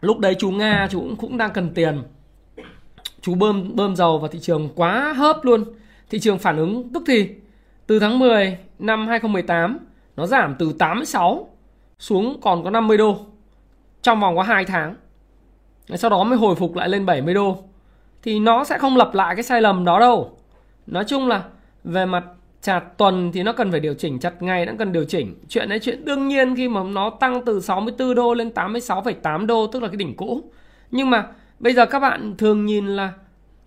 Lúc đấy chú Nga chú cũng cũng đang cần tiền. Chú bơm bơm dầu vào thị trường quá hớp luôn. Thị trường phản ứng tức thì từ tháng 10 năm 2018 nó giảm từ 86 xuống còn có 50 đô trong vòng có 2 tháng sau đó mới hồi phục lại lên 70 đô thì nó sẽ không lặp lại cái sai lầm đó đâu nói chung là về mặt chặt tuần thì nó cần phải điều chỉnh chặt ngày nó cần điều chỉnh chuyện đấy chuyện đương nhiên khi mà nó tăng từ 64 đô lên 86,8 đô tức là cái đỉnh cũ nhưng mà bây giờ các bạn thường nhìn là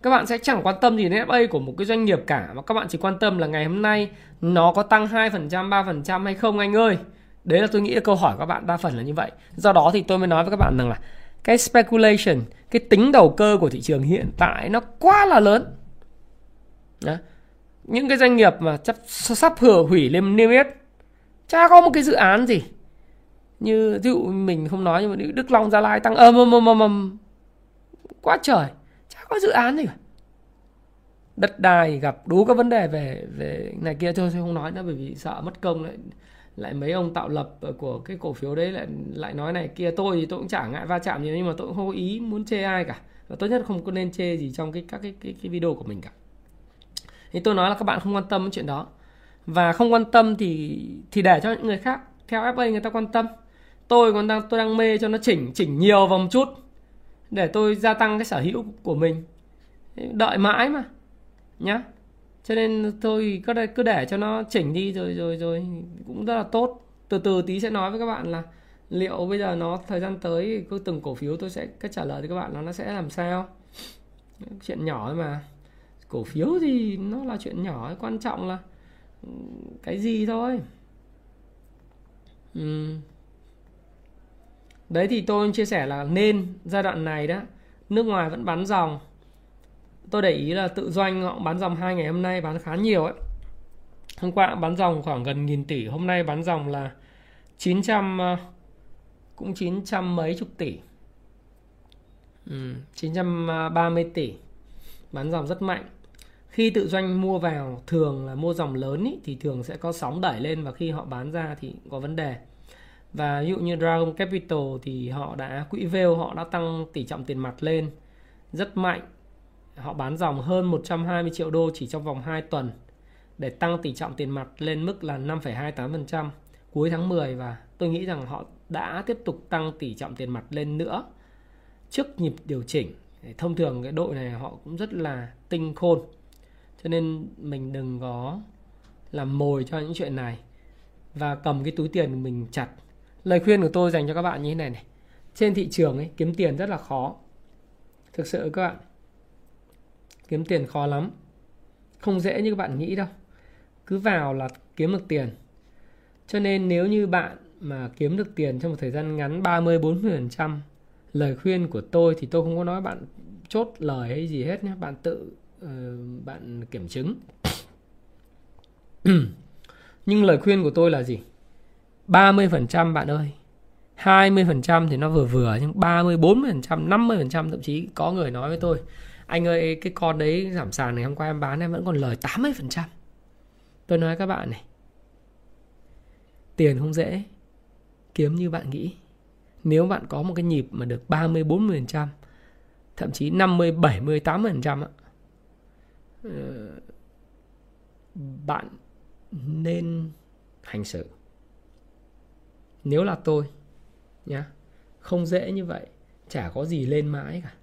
các bạn sẽ chẳng quan tâm gì đến FA của một cái doanh nghiệp cả mà các bạn chỉ quan tâm là ngày hôm nay nó có tăng 2%, 3% hay không anh ơi. Đấy là tôi nghĩ là câu hỏi các bạn đa phần là như vậy. Do đó thì tôi mới nói với các bạn rằng là cái speculation, cái tính đầu cơ của thị trường hiện tại nó quá là lớn. Đó. Những cái doanh nghiệp mà sắp, sắp hửa hủy lên niêm yết chả có một cái dự án gì. Như ví dụ mình không nói nhưng mà Đức Long Gia Lai tăng ầm ầm ầm ầm quá trời có dự án gì cả đất đai gặp đủ các vấn đề về về này kia thôi tôi không nói nữa bởi vì sợ mất công đấy lại mấy ông tạo lập của cái cổ phiếu đấy lại lại nói này kia tôi thì tôi cũng chả ngại va chạm gì nhưng mà tôi cũng không có ý muốn chê ai cả. Và tốt nhất không có nên chê gì trong cái các cái cái, cái video của mình cả. Thì tôi nói là các bạn không quan tâm đến chuyện đó. Và không quan tâm thì thì để cho những người khác theo FA người ta quan tâm. Tôi còn đang tôi đang mê cho nó chỉnh chỉnh nhiều vào một chút để tôi gia tăng cái sở hữu của mình. Đợi mãi mà nhá cho nên tôi cứ để, cứ để cho nó chỉnh đi rồi rồi rồi. Cũng rất là tốt. Từ từ tí sẽ nói với các bạn là liệu bây giờ nó thời gian tới cứ từng cổ phiếu tôi sẽ cái trả lời cho các bạn là nó sẽ làm sao. Chuyện nhỏ mà. Cổ phiếu thì nó là chuyện nhỏ quan trọng là cái gì thôi. Ừ. Đấy thì tôi chia sẻ là nên giai đoạn này đó nước ngoài vẫn bán dòng tôi để ý là tự doanh họ bán dòng hai ngày hôm nay bán khá nhiều ấy. Hôm qua bán dòng khoảng gần nghìn tỷ hôm nay bán dòng là 900 ờ, cũng 900 mấy chục tỷ. Ừ, 930 tỷ. Bán dòng rất mạnh. Khi tự doanh mua vào thường là mua dòng lớn ý, thì thường sẽ có sóng đẩy lên và khi họ bán ra thì có vấn đề. Và ví dụ như Dragon Capital thì họ đã quỹ veo họ đã tăng tỷ trọng tiền mặt lên rất mạnh họ bán dòng hơn 120 triệu đô chỉ trong vòng 2 tuần để tăng tỷ trọng tiền mặt lên mức là 5,28% cuối tháng 10 và tôi nghĩ rằng họ đã tiếp tục tăng tỷ trọng tiền mặt lên nữa trước nhịp điều chỉnh. Thông thường cái đội này họ cũng rất là tinh khôn cho nên mình đừng có làm mồi cho những chuyện này và cầm cái túi tiền mình chặt. Lời khuyên của tôi dành cho các bạn như thế này này. Trên thị trường ấy kiếm tiền rất là khó. Thực sự các bạn kiếm tiền khó lắm. Không dễ như các bạn nghĩ đâu. Cứ vào là kiếm được tiền. Cho nên nếu như bạn mà kiếm được tiền trong một thời gian ngắn 30 40% lời khuyên của tôi thì tôi không có nói bạn chốt lời hay gì hết nhé bạn tự uh, bạn kiểm chứng. Nhưng lời khuyên của tôi là gì? 30% bạn ơi. 20% thì nó vừa vừa nhưng 30, 40%, 50% thậm chí có người nói với tôi. Anh ơi cái con đấy giảm sàn này hôm qua em bán em vẫn còn lời 80% Tôi nói các bạn này Tiền không dễ Kiếm như bạn nghĩ. Nếu bạn có một cái nhịp mà được 30, 40% Thậm chí 50, 70, 80% á Bạn nên hành xử. Nếu là tôi nhá không dễ như vậy chả có gì lên mãi cả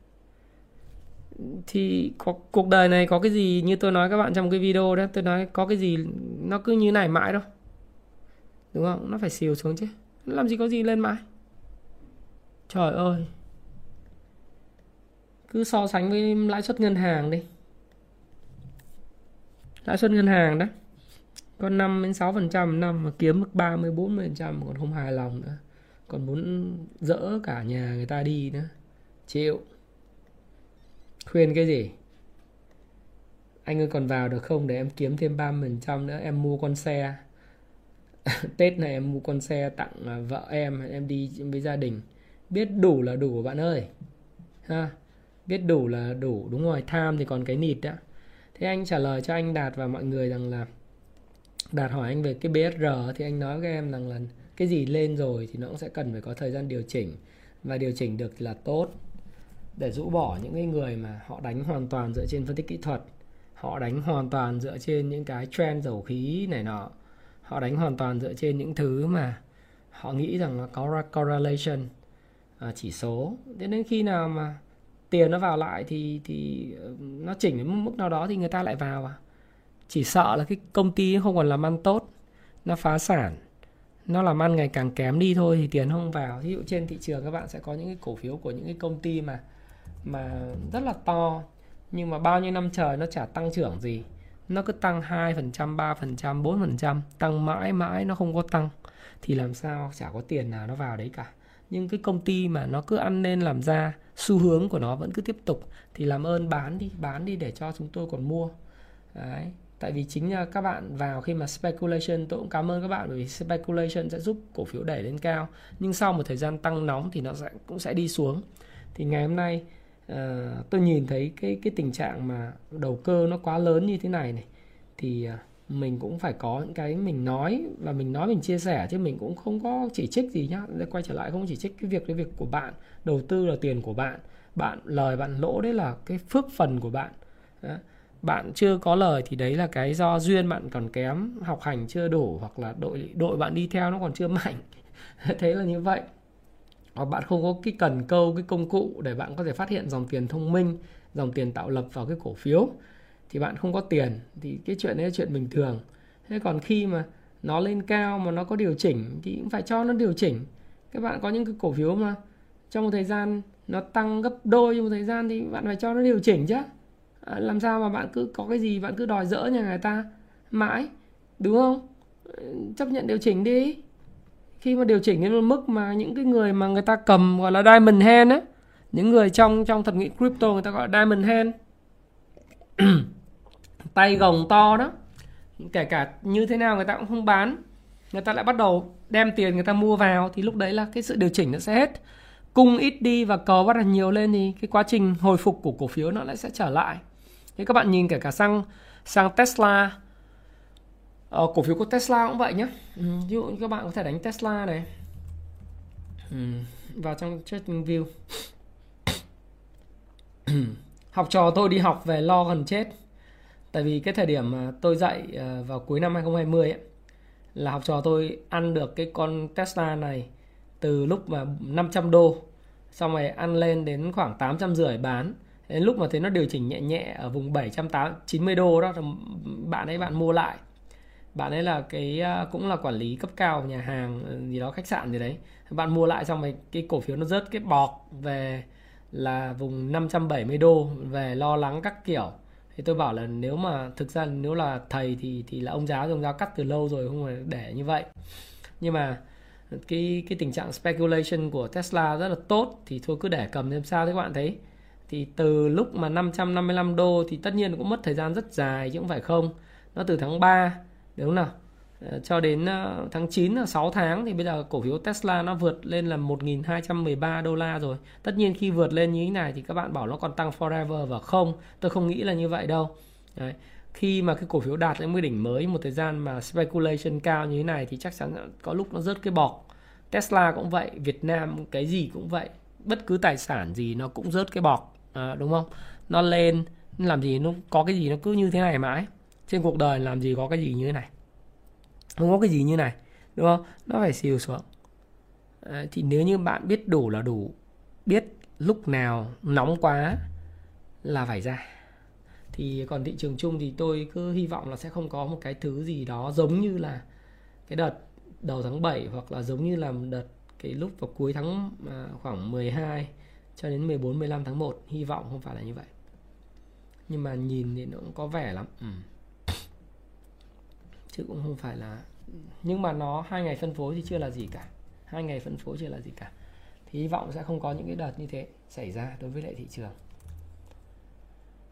thì có, cuộc đời này có cái gì như tôi nói các bạn trong cái video đó tôi nói có cái gì nó cứ như này mãi đâu đúng không? Nó phải xìu xuống chứ. Làm gì có gì lên mãi. Trời ơi. Cứ so sánh với lãi suất ngân hàng đi. Lãi suất ngân hàng đó có 5 đến 6 phần trăm năm mà kiếm được 30 40 phần trăm còn không hài lòng nữa. Còn muốn dỡ cả nhà người ta đi nữa. Chịu khuyên cái gì? Anh ơi, còn vào được không để em kiếm thêm 30% nữa? Em mua con xe. Tết này em mua con xe tặng à, vợ em em đi với gia đình. Biết đủ là đủ bạn ơi. Ha? Biết đủ là đủ. Đúng rồi, tham thì còn cái nịt đó thế anh trả lời cho anh đạt và mọi người rằng là, đạt hỏi anh về cái BSR thì anh nói với em rằng là cái gì lên rồi thì nó cũng sẽ cần phải có thời gian điều chỉnh. Và điều chỉnh được là tốt để rũ bỏ những cái người mà họ đánh hoàn toàn dựa trên phân tích kỹ thuật họ đánh hoàn toàn dựa trên những cái trend dầu khí này nọ họ đánh hoàn toàn dựa trên những thứ mà họ nghĩ rằng là có correlation à, chỉ số. Đến đến khi nào mà tiền nó vào lại thì thì ờ, nó chỉnh đến mức nào đó thì người ta lại vào à. Chỉ sợ là cái công ty không còn làm ăn tốt nó phá sản nó làm ăn ngày càng kém đi thôi thì tiền không vào. Ví dụ trên thị trường các bạn sẽ có những cái cổ phiếu của những cái công ty mà mà rất là to nhưng mà bao nhiêu năm trời nó chả tăng trưởng gì nó cứ tăng 2%, 3%, 4%, tăng mãi mãi nó không có tăng thì làm sao chả có tiền nào nó vào đấy cả. Nhưng cái công ty mà nó cứ ăn nên làm ra, xu hướng của nó vẫn cứ tiếp tục thì làm ơn bán đi, bán đi để cho chúng tôi còn mua. Đấy. Tại vì chính là các bạn vào khi mà speculation tôi cũng cảm ơn các bạn bởi vì speculation sẽ giúp cổ phiếu đẩy lên cao nhưng sau một thời gian tăng nóng thì nó sẽ cũng sẽ đi xuống. Thì ngày hôm nay Ờ, tôi nhìn thấy cái cái tình trạng mà đầu cơ nó quá lớn như thế này này, thì ờ, mình cũng phải có những cái mình nói và mình nói mình chia sẻ chứ mình cũng không có chỉ trích gì nhá. Để quay trở lại không chỉ trích cái việc cái việc của bạn, đầu tư là tiền của bạn bạn lời, bạn lỗ, đấy là cái phước phần của bạn. Đó. bạn chưa có lời thì đấy là cái do duyên bạn còn kém, học hành chưa đủ hoặc là đội đội bạn đi theo nó còn chưa mạnh. Thế là như vậy hoặc bạn không có cái cần câu cái công cụ để bạn có thể phát hiện dòng tiền thông minh dòng tiền tạo lập vào cái cổ phiếu thì bạn không có tiền thì cái chuyện đấy là chuyện bình thường. Thế còn khi mà nó lên cao mà nó có điều chỉnh thì cũng phải cho nó điều chỉnh. Các bạn có những cái cổ phiếu mà trong một thời gian nó tăng gấp đôi trong một thời gian thì bạn phải cho nó điều chỉnh chứ. À, làm sao mà bạn cứ có cái gì bạn cứ đòi dỡ nhà người ta mãi đúng không? Ừ, chấp nhận điều chỉnh đi khi mà điều chỉnh đến một mức mà những cái người mà người ta cầm, gọi là, diamond hand á, những người trong trong thuật ngữ crypto người ta gọi là diamond hand, tay gồng to đó, kể cả như thế nào người ta cũng không bán. Người ta lại bắt đầu đem tiền người ta mua vào thì lúc đấy là cái sự điều chỉnh nó sẽ hết. Cung ít đi và cầu bắt đầu nhiều lên thì cái quá trình hồi phục của cổ phiếu nó lại sẽ trở lại. Thế các bạn nhìn kể cả sang sang Tesla Ờ, cổ phiếu của Tesla cũng vậy nhé ừ, ví dụ như các bạn có thể đánh Tesla này. Ừ, vào trong trading view. Học trò tôi đi học về lo gần chết. Tại vì cái thời điểm mà tôi dạy ờ, vào cuối năm 2020 ấy, là học trò tôi ăn được cái con Tesla này từ lúc mà 500 đô xong rồi ăn lên đến khoảng 800 rưỡi bán. Đến lúc mà thấy nó điều chỉnh nhẹ nhẹ ở vùng 790 đô đó bạn ấy bạn mua lại bạn ấy là cái à, cũng là quản lý cấp cao nhà hàng ừ, gì đó, khách sạn gì đấy. Bạn mua lại xong rồi cái cổ phiếu nó rớt cái bọt về là vùng 570 đô, về lo lắng các kiểu. Thì tôi bảo là nếu mà, thực ra nếu là thầy thì thì là ông giáo ông giáo cắt từ lâu rồi, không phải để như vậy. Nhưng mà cái cái tình trạng speculation của Tesla rất là tốt thì thôi cứ để cầm thêm sao thế các bạn thấy. Thì từ lúc mà 555 đô thì tất nhiên cũng mất thời gian rất dài chứ không phải không. Nó từ tháng 3 đúng không nào ờ, cho đến ờ, tháng 9 là 6 tháng thì bây giờ cổ phiếu Tesla nó vượt lên là 1.213 đô la rồi. Tất nhiên khi vượt lên như thế này thì các bạn bảo nó còn tăng forever và không. Tôi không nghĩ là như vậy đâu. Đấy. Khi mà cái cổ phiếu đạt đến mức đỉnh mới một thời gian mà speculation cao như thế này thì chắc chắn có lúc nó rớt cái bọt. Tesla cũng vậy, Việt Nam cái gì cũng vậy. Bất cứ tài sản gì nó cũng rớt cái bọt, à, đúng không? Nó lên làm gì nó có cái gì nó cứ như thế này mãi. Trên cuộc đời làm gì có cái gì như thế này? Không có cái gì như này đúng không? Nó phải xìu xuống. À, thì nếu như bạn biết đủ là đủ biết lúc nào nóng quá là phải ra. Thì còn thị trường chung thì tôi cứ hy vọng là sẽ không có một cái thứ gì đó giống như là cái đợt đầu tháng 7 hoặc là giống như là đợt cái lúc vào cuối tháng à, khoảng 12 cho đến 14 15 tháng 1 hy vọng không phải là như vậy. Nhưng mà nhìn thì nó cũng có vẻ lắm. Ừ chứ cũng không phải là nhưng mà nó hai ngày phân phối thì chưa là gì cả. Hai ngày phân phối chưa là gì cả. Thì hy vọng sẽ không có những cái đợt như thế xảy ra đối với lại thị trường.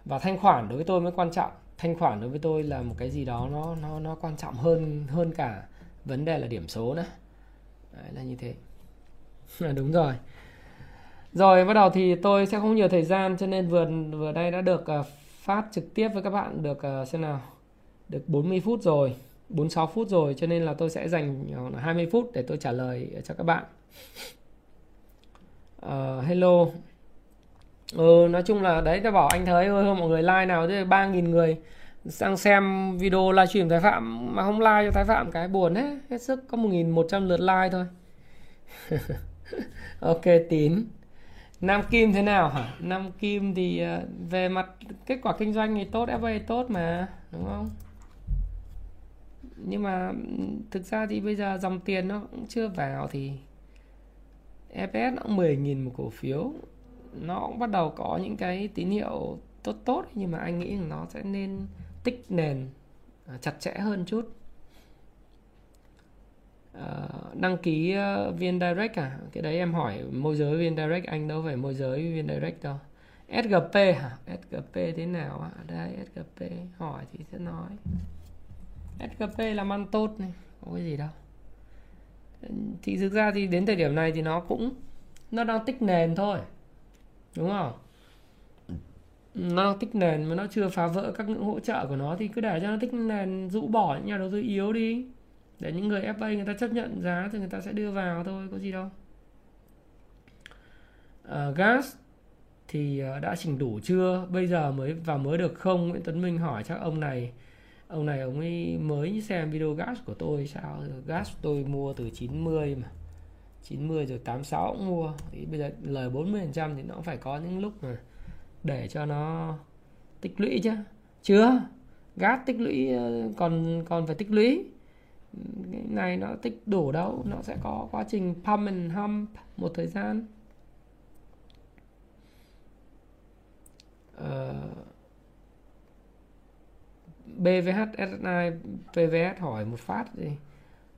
Và thanh khoản đối với tôi mới quan trọng. Thanh khoản đối với tôi là một cái gì đó nó nó nó quan trọng hơn hơn cả vấn đề là điểm số nữa. Đấy, là như thế. Đúng rồi. Rồi bắt đầu thì tôi sẽ không nhiều thời gian cho nên vừa vừa đây đã được uh, phát trực tiếp với các bạn được uh, xem nào. Được 40 phút rồi. 46 phút rồi cho nên là tôi sẽ dành ờ, 20 phút để tôi trả lời cho các bạn. Uh, hello. Ừ, nói chung là đấy tôi bảo anh thấy ơi mọi người like nào thế ba nghìn người sang xem video livestream Thái Phạm mà không like cho Thái Phạm cái buồn hết hết sức. Có 1.100 lượt like thôi. Ok tín. Nam Kim thế nào hả? Nam Kim thì ờ, về mặt kết quả kinh doanh thì tốt FA tốt mà đúng không? Nhưng mà, thực ra thì bây giờ dòng tiền nó cũng chưa vào thì EPS nó cũng 10.000 một cổ phiếu. Nó cũng bắt đầu có những cái tín hiệu tốt tốt nhưng mà anh nghĩ nó sẽ nên tích nền à, chặt chẽ hơn chút. Ờ, đăng ký ờ, viên Direct à? Cái đấy em hỏi môi giới viên Direct, anh đâu phải môi giới viên Direct đâu. SGP hả? SGP thế nào ạ à? đây SGP hỏi thì sẽ nói. SGP làm ăn tốt này. Có cái gì đâu. Thì thực ra thì đến thời điểm này thì nó cũng nó đang tích nền thôi. Đúng không? Nó đang tích nền mà nó chưa phá vỡ các ngưỡng hỗ trợ của nó thì cứ để cho nó tích nền rũ bỏ những nhà đầu tư yếu đi. Để những người FA người ta chấp nhận giá thì người ta sẽ đưa vào thôi có gì đâu. À, gas thì ờ, đã chỉnh đủ chưa? Bây giờ mới vào mới được không? Nguyễn Tuấn Minh hỏi chắc ông này ông này ông ấy mới xem video gas của tôi sao? Gas tôi mua từ 90 mà. 90 rồi 86 cũng mua. Thì bây giờ lời 40 thì nó cũng phải có những lúc mà để cho nó tích lũy chứ. Chưa? Gas tích lũy ờ, còn còn phải tích lũy. Cái này nó tích đủ đâu nó sẽ có quá trình pump and hump một thời gian. Uh, BVHSI PVS hỏi một phát gì.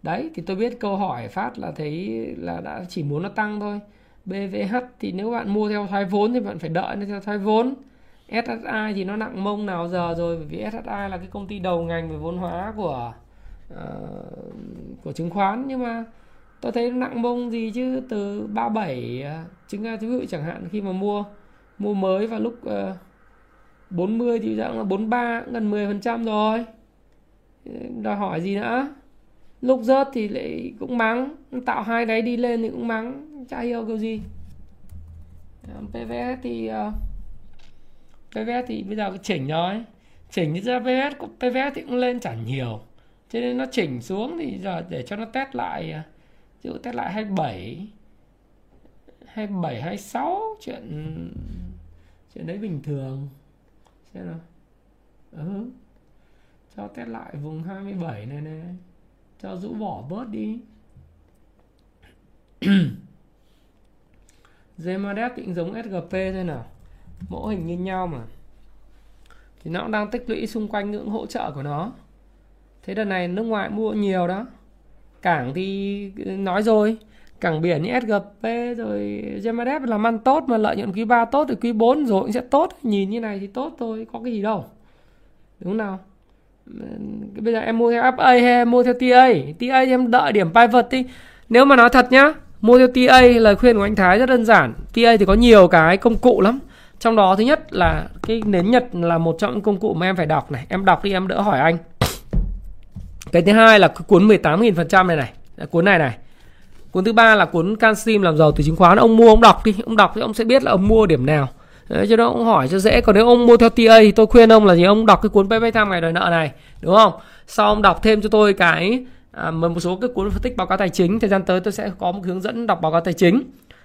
Đấy thì tôi biết câu hỏi phát là thấy là đã chỉ muốn nó tăng thôi. BVH thì nếu bạn mua theo thoái vốn thì bạn phải đợi nó theo thoái vốn. SSI thì nó nặng mông nào giờ rồi bởi vì SSI là cái công ty đầu ngành về vốn hóa của uh, của chứng khoán. Nhưng mà tôi thấy nó nặng mông gì chứ từ 37 uh, ờ, chứng ra thứ chẳng hạn khi mà mua mua mới vào lúc uh, 40 thì dạng là 43 gần 10% rồi. Đòi hỏi gì nữa? Lúc rớt thì lại cũng mắng. Tạo hai đáy đi lên thì cũng mắng. Chả hiểu kiểu gì. Ờ, PVS thì ờ, uh, PVS thì bây giờ cái chỉnh rồi. Chỉnh như ra PVS PVS thì cũng lên chẳng nhiều. Cho nên nó chỉnh xuống thì giờ để cho nó test lại ờ, ví dụ test lại 27 27 26 chuyện chuyện đấy bình thường xem nào ừ. cho test lại vùng 27 này này, cho rũ bỏ bớt đi. Zemadep định giống SGP thôi nào. Mẫu hình như nhau mà. Thì nó cũng đang tích lũy xung quanh ngưỡng hỗ trợ của nó. Thế đợt này nước ngoài mua nhiều đó. Cảng thì nói rồi cảng biển như SGP rồi Gemadep làm ăn tốt mà lợi nhuận quý 3 tốt thì quý 4 rồi cũng sẽ tốt. Nhìn như này thì tốt thôi, có cái gì đâu. Đúng nào? Bây giờ em mua theo FA hay em mua theo TA TA em đợi điểm pivot đi. Nếu mà nói thật nhá, mua theo TA lời khuyên của anh Thái rất đơn giản. TA thì có nhiều cái công cụ lắm. Trong đó thứ nhất là cái nến nhật là một trong những công cụ mà em phải đọc này. Em đọc đi, em đỡ hỏi anh. Cái thứ hai là cuốn 18.000% này này, cuốn này này cuốn thứ ba là cuốn can sim làm giàu từ chứng khoán. Ông mua ông đọc đi. Ông đọc thì ông sẽ biết là ông mua điểm nào. Đấy, cho nó ông hỏi cho dễ. Còn nếu ông mua theo TA thì tôi khuyên ông là gì? Ông đọc cái cuốn payback time ngày đòi nợ này đúng không? Sau ông đọc thêm cho tôi cái à, một số cái cuốn phân tích báo cáo tài chính. Thời gian tới tôi sẽ có một hướng dẫn đọc báo cáo tài chính.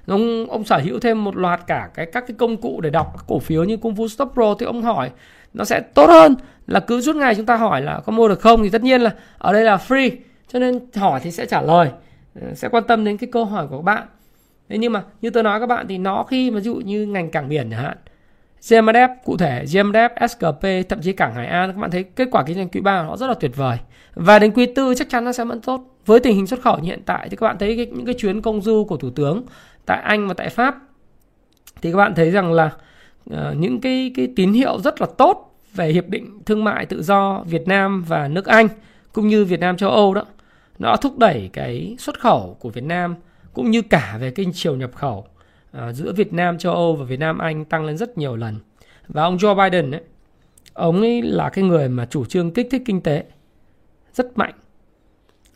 Ông ông sở hữu thêm một loạt cả cái các cái công cụ để đọc cổ phiếu như Kung Fu Stop Pro. Thì ông hỏi nó sẽ tốt hơn là cứ suốt ngày chúng ta hỏi là có mua được không? Thì tất nhiên là ở đây là free. Cho nên hỏi thì sẽ trả lời. Ờ, sẽ quan tâm đến cái câu hỏi của các bạn. Thế nhưng mà như tôi nói các bạn thì nó khi mà ví dụ như ngành cảng biển chẳng hạn GMDF cụ thể GMDF, SKP thậm chí cảng Hải An các bạn thấy kết quả kinh doanh quý 3 nó rất là tuyệt vời. Và đến quý tư chắc chắn nó sẽ vẫn tốt. Với tình hình xuất khẩu như hiện tại thì các bạn thấy cái, những cái chuyến công du của thủ tướng tại Anh và tại Pháp thì các bạn thấy rằng là uh, những cái cái tín hiệu rất là tốt về hiệp định thương mại tự do Việt Nam và nước Anh cũng như Việt Nam châu Âu đó nó thúc đẩy cái xuất khẩu của Việt Nam cũng như cả về kênh chiều nhập khẩu à, giữa Việt Nam châu Âu và Việt Nam Anh tăng lên rất nhiều lần. Và ông Joe Biden ấy ông ấy là cái người mà chủ trương kích thích kinh tế rất mạnh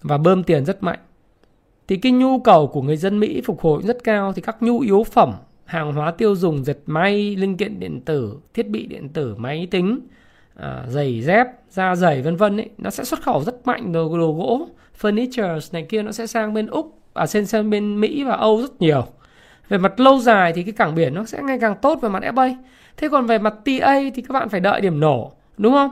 và bơm tiền rất mạnh. Thì cái nhu cầu của người dân Mỹ phục hồi rất cao thì các nhu yếu phẩm hàng hóa tiêu dùng dệt may linh kiện điện tử thiết bị điện tử máy tính à, giày dép da giày vân vân ấy nó sẽ xuất khẩu rất mạnh đồ, đồ gỗ furniture này kia nó sẽ sang bên úc à sang sang bên mỹ và âu rất nhiều. Về mặt lâu dài thì cái cảng biển nó sẽ ngày càng tốt về mặt FA thế còn về mặt TA thì các bạn phải đợi điểm nổ, đúng không?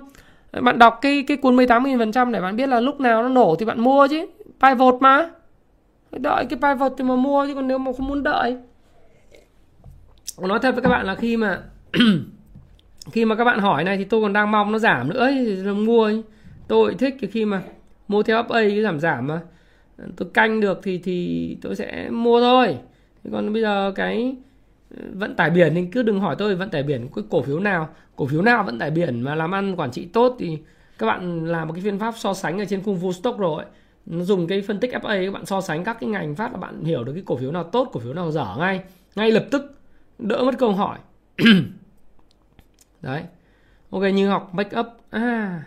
Bạn đọc cái cái cuốn 18.000% để bạn biết là lúc nào nó nổ thì bạn mua chứ. Pivot mà. Đợi cái pivot thì mà mua chứ còn nếu mà không muốn đợi. Nói thật với các bạn là khi mà khi mà các bạn hỏi này thì tôi còn đang mong nó giảm nữa thì mua tôi thích cái khi mà mua theo FA cái giảm giảm mà. Tôi canh được thì thì tôi sẽ mua thôi. Còn bây giờ cái ờ, vận tải biển thì cứ đừng hỏi tôi vận tải biển, cái cổ phiếu nào. Cổ phiếu nào vận tải biển mà làm ăn quản trị tốt thì các bạn làm một cái phương pháp so sánh ở trên khung vu stock rồi. Nó dùng cái phân tích FA các bạn so sánh các cái ngành phát là bạn hiểu được cái cổ phiếu nào tốt, cổ phiếu nào dở ngay. Ngay lập tức, đỡ mất câu hỏi. Đấy. Ok, như học make up. À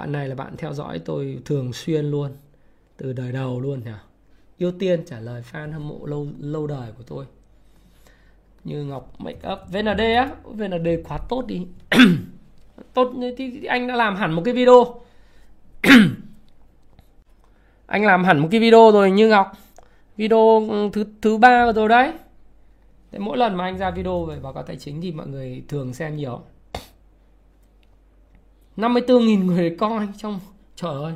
bạn này là bạn theo dõi tôi thường xuyên luôn, từ đời đầu luôn nhỉ? Ưu tiên trả lời fan hâm mộ lâu lâu đời của tôi. Như ngọc, make up. Vnd á vnd quá tốt đi. Tốt thì anh đã làm hẳn một cái video. Anh làm hẳn một cái video rồi, như ngọc. Video ừ, thứ thứ ba rồi đấy. Thế mỗi lần mà anh ra video về báo cáo tài chính thì mọi người thường xem nhiều. 54.000 người coi trong trời ơi.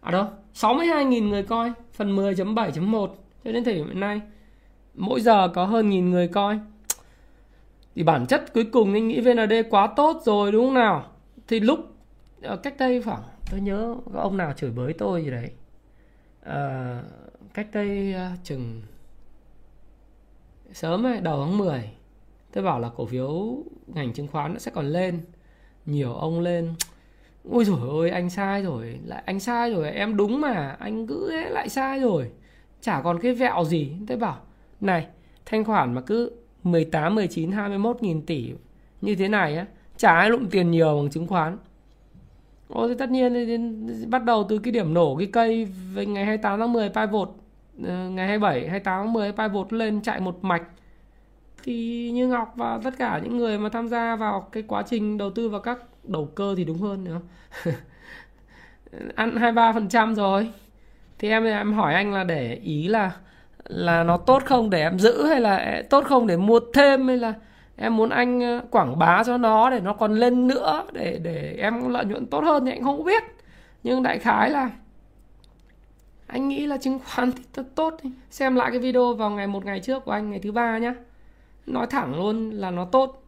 À đó 62.000 người coi phần 10.7.1 cho đến thời điểm nay mỗi giờ có hơn nghìn người coi. Thì bản chất cuối cùng anh nghĩ VND quá tốt rồi đúng không nào? Thì lúc ờ, cách đây khoảng tôi nhớ có ông nào chửi bới tôi gì đấy. À, cách đây uh, chừng sớm ấy, đầu tháng 10 tôi bảo là cổ phiếu ngành chứng khoán nó sẽ còn lên nhiều ông lên, ôi rồi ơi anh sai rồi, lại anh sai rồi, em đúng mà, anh cứ thế lại sai rồi, chả còn cái vẹo gì. Tôi bảo, này, thanh khoản mà cứ 18 19 21 nghìn tỷ như thế này á, chả ai lụm tiền nhiều bằng chứng khoán. Ồ thì tất nhiên thì bắt đầu từ cái điểm nổ cái cây về ngày 28 tháng 10 pivot ờ, ngày 27 28 tháng 10 pivot lên chạy một mạch thì như Ngọc và tất cả những người mà tham gia vào cái quá trình đầu tư vào các đầu cơ thì đúng hơn nữa ăn 23% rồi. Thì em em hỏi anh là để ý là là nó tốt không để em giữ hay là tốt không để mua thêm hay là em muốn anh ờ, quảng bá cho nó để nó còn lên nữa để để em lợi nhuận tốt hơn thì anh không biết. Nhưng đại khái là anh nghĩ là chứng khoán thì tốt, tốt xem lại cái video vào ngày một ngày trước của anh ngày thứ ba nhá nói thẳng luôn là nó tốt.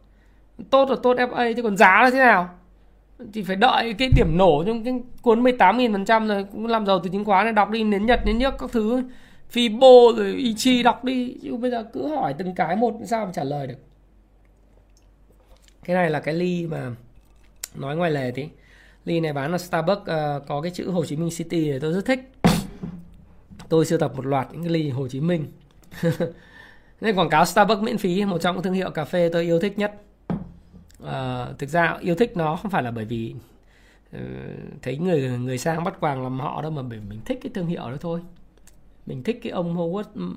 Tốt là tốt FA chứ còn giá là thế nào? Thì phải đợi cái điểm nổ trong cái cuốn 18.000 phần trăm rồi cũng làm giàu từ chứng khoán này đọc đi nến nhật nến nước các thứ. Fibo rồi Ichi đọc đi chứ bây giờ cứ hỏi từng cái một sao mà trả lời được. Cái này là cái ly mà nói ngoài lề tí. Ly này bán ở Starbucks uh, có cái chữ Hồ Chí Minh City thì tôi rất thích. Tôi sưu tập một loạt những cái ly Hồ Chí Minh. nên quảng cáo Starbucks miễn phí một trong những thương hiệu cà phê tôi yêu thích nhất. À, thực ra yêu thích nó không phải là bởi vì uh, thấy người người sang bắt quàng làm họ đâu mà bởi mình thích cái thương hiệu đó thôi. Mình thích cái ông Howard ừ,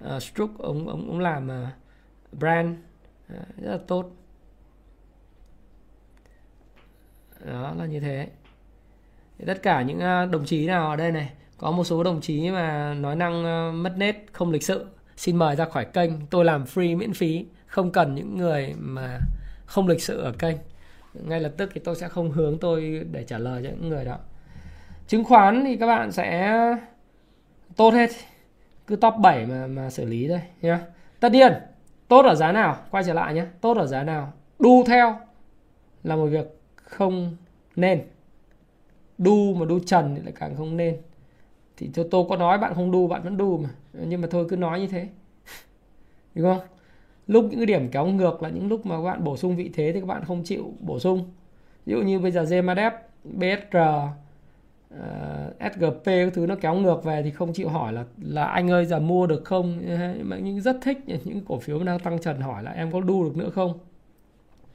ờ, uh, Strook ông ông ông làm uh, brand uh, rất là tốt. Đó là như thế. Thì tất cả những đồng chí nào ở đây này có một số đồng chí mà nói năng mất nét không lịch sự xin mời ra khỏi kênh. Tôi làm free miễn phí, không cần những người mà không lịch sự ở kênh. Ngay lập tức thì tôi sẽ không hướng tôi để trả lời cho những người đó. Chứng khoán thì các bạn sẽ tốt hết. Cứ top 7 mà mà xử lý thôi, nhá. Tất nhiên, tốt ở giá nào? Quay trở lại nhé tốt ở giá nào? Đu theo là một việc không nên. Đu mà đu trần thì lại càng không nên. Thì cho tôi có nói bạn không đu, bạn vẫn đu mà nhưng mà thôi cứ nói như thế. Đúng không? Lúc những cái điểm kéo ngược là những lúc mà các bạn bổ sung vị thế thì các bạn không chịu bổ sung. Ví dụ như bây giờ Zemadep BSR uh, SGP ờ, cái thứ nó kéo ngược về thì không chịu hỏi là là anh ơi giờ mua được không? Mà nhưng rất thích những cổ phiếu đang tăng trần hỏi là em có đu được nữa không?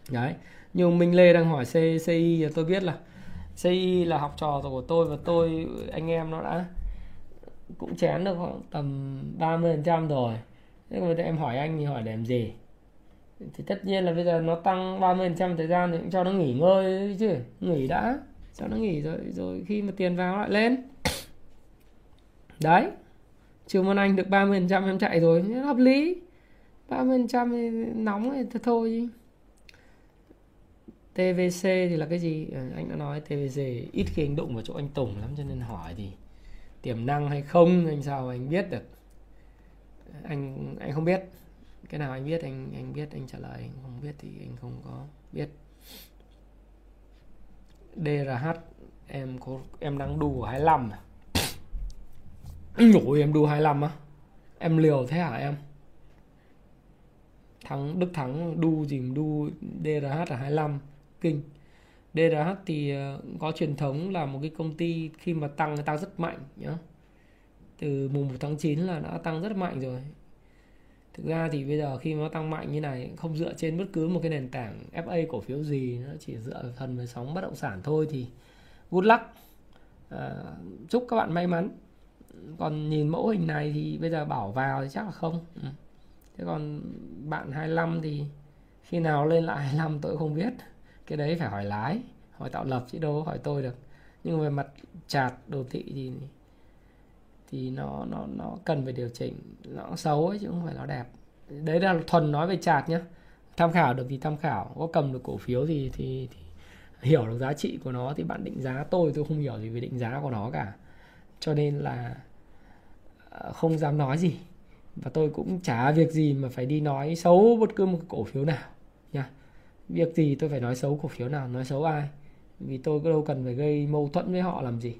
Đấy. Nhưng Minh Lê đang hỏi CCI, CI tôi biết là CI là học trò của tôi và tôi anh em nó đã cũng chén được khoảng tầm 30% rồi. Thế mà em hỏi anh thì hỏi để làm gì? Thì tất nhiên là bây giờ nó tăng 30% thời gian thì cũng cho nó nghỉ ngơi chứ, nghỉ đã, cho nó nghỉ rồi rồi khi mà tiền vào lại lên. Đấy trường môn anh được 30% em chạy rồi hợp lý. 30% thì nóng thì thôi. Chứ. TVC thì là cái gì? Ừ, anh đã nói TVC ít khi anh đụng vào chỗ anh Tùng lắm cho nên hỏi thì tiềm năng hay không, anh sao anh biết được? Anh anh không biết. Cái nào anh biết, anh anh biết, anh trả lời. Anh không biết thì anh không có biết. DRH em có, em đang đu 25 à? Ủa em đu 25 á? Em liều thế hả em? Thắng, Đức Thắng, đu gì đu DRH là 25 Kinh. DRH thì ờ, có truyền thống là một cái công ty khi mà tăng tăng rất mạnh nhá. Từ mùng 1 tháng 9 là đã tăng rất mạnh rồi. Thực ra thì bây giờ khi nó tăng mạnh như này không dựa trên bất cứ một cái nền tảng FA cổ phiếu gì nó chỉ dựa phần về sóng bất động sản thôi thì good luck. À, chúc các bạn may mắn. Còn nhìn mẫu hình này thì bây giờ bảo vào thì chắc là không. Ừ. thế còn bạn 25 thì khi nào lên lại 25 tôi không biết cái đấy phải hỏi lái hỏi tạo lập chứ đâu hỏi tôi được. Nhưng về mặt chạt đồ thị thì thì nó nó nó cần phải điều chỉnh. Nó xấu ấy chứ không phải nó đẹp. Đấy là thuần nói về chạt nhá. tham khảo được thì tham khảo có cầm được cổ phiếu thì thì, thì hiểu được giá trị của nó thì bạn định giá. Tôi tôi không hiểu gì về định giá của nó cả. Cho nên là ờ, không dám nói gì. Và tôi cũng chả việc gì mà phải đi nói xấu bất cứ một cổ phiếu nào việc gì tôi phải nói xấu cổ phiếu nào nói xấu ai? Vì tôi đâu cần phải gây mâu thuẫn với họ làm gì.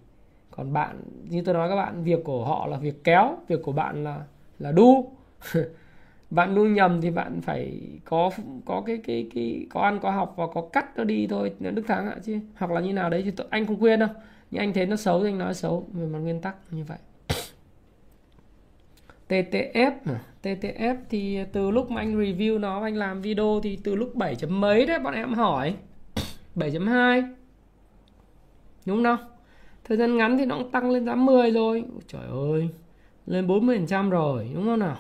Còn bạn như tôi nói các bạn việc của họ là việc kéo việc của bạn là là đu. Bạn đu nhầm thì bạn phải có có cái cái cái có ăn có học và có cắt nó đi thôi đức thắng ạ chứ. Hoặc là như nào đấy thì tôi, anh không khuyên đâu. Nhưng anh thấy nó xấu thì anh nói xấu về mặt nguyên tắc như vậy. TTF mà TTF thì từ lúc mà anh review nó anh làm video thì từ lúc 7 chấm mấy đấy bọn em hỏi. 7.2 đúng không? Thời gian ngắn thì nó cũng tăng lên giá 10 rồi. Trời ơi lên 40% rồi đúng không nào?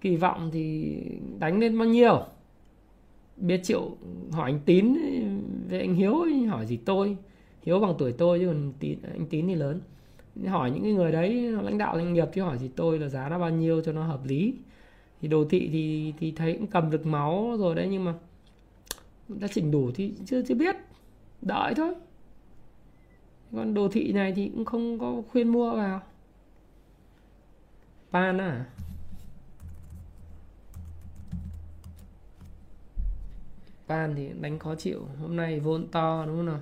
Kỳ vọng thì đánh lên bao nhiêu? Biết triệu hỏi anh tín về anh hiếu hỏi gì tôi? Hiếu bằng tuổi tôi chứ còn tín anh tín thì lớn hỏi những cái người đấy, lãnh đạo doanh nghiệp chứ hỏi gì tôi là giá nó bao nhiêu cho nó hợp lý. Thì đồ thị thì thì thấy cũng cầm được máu rồi đấy, nhưng mà đã chỉnh đủ thì chưa chưa biết. Đợi thôi. Còn đồ thị này thì cũng không có khuyên mua vào. Pan à? Pan thì đánh khó chịu. Hôm nay vốn to, đúng không nào?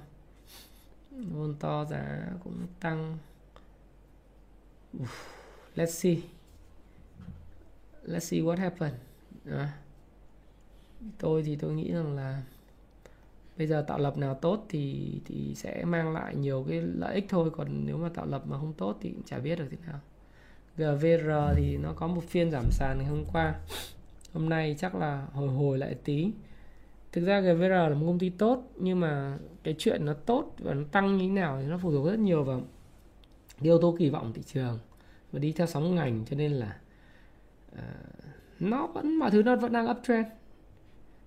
Vốn to giá cũng tăng let's see. Let's see what happened. À. tôi thì tôi nghĩ rằng là bây giờ tạo lập nào tốt thì thì sẽ mang lại nhiều cái lợi ích thôi. Còn nếu mà tạo lập mà không tốt thì cũng chả biết được thế nào. GVR thì nó có một phiên giảm sàn ngày hôm qua. Hôm nay chắc là hồi hồi lại tí. Thực ra GVR là một công ty tốt nhưng mà cái chuyện nó tốt và nó tăng như thế nào thì nó phụ thuộc rất nhiều vào cái yếu tố kỳ vọng thị trường và đi theo sóng ngành cho nên là uh, nó vẫn mọi thứ nó vẫn đang uptrend.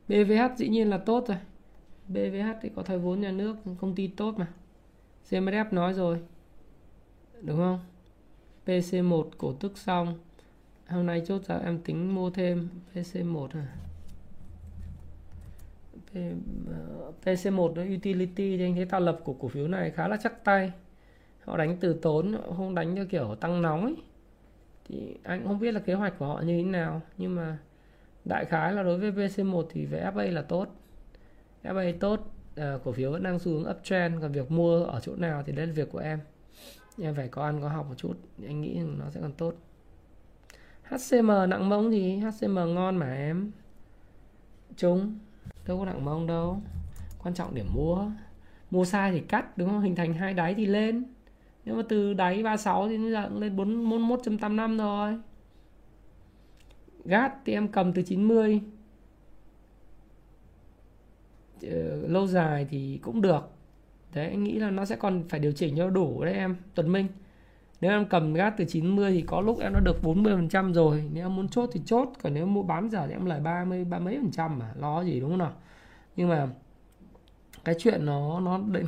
BVH dĩ nhiên là tốt rồi. BVH thì có thoái vốn nhà nước công ty tốt mà. CMF nói rồi đúng không? PC1 cổ tức xong hôm nay chốt ra em tính mua thêm PC1 à. PC1 ờ, nó utility thì anh thấy tạo lập của cổ phiếu này khá là chắc tay họ đánh từ tốn họ không đánh theo kiểu tăng nóng ấy. Thì anh không biết là kế hoạch của họ như thế nào nhưng mà đại khái là đối với Vc1 thì về FA là tốt. FA tốt à, cổ phiếu vẫn đang xu hướng uptrend còn việc mua ở chỗ nào thì đấy là việc của em. Em phải có ăn có học một chút anh nghĩ nó sẽ còn tốt. HCM nặng mông thì HCM ngon mà em. Chúng đâu có nặng mông đâu. Quan trọng điểm mua. Mua sai thì cắt đúng không? Hình thành hai đáy thì lên nếu mà từ đáy 36 thì bây giờ cũng lên 41.85 rồi. Gas thì em cầm từ 90 ờ, lâu dài thì cũng được. Đấy, anh nghĩ là nó sẽ còn phải điều chỉnh cho đủ đấy em, Tuấn Minh. Nếu em cầm gas từ 90 thì có lúc em nó được 40% rồi. Nếu em muốn chốt thì chốt, còn nếu mua bán giờ thì em lời 30 ba mấy phần trăm mà, lo gì đúng không nào? Nhưng mà cái chuyện nó nó định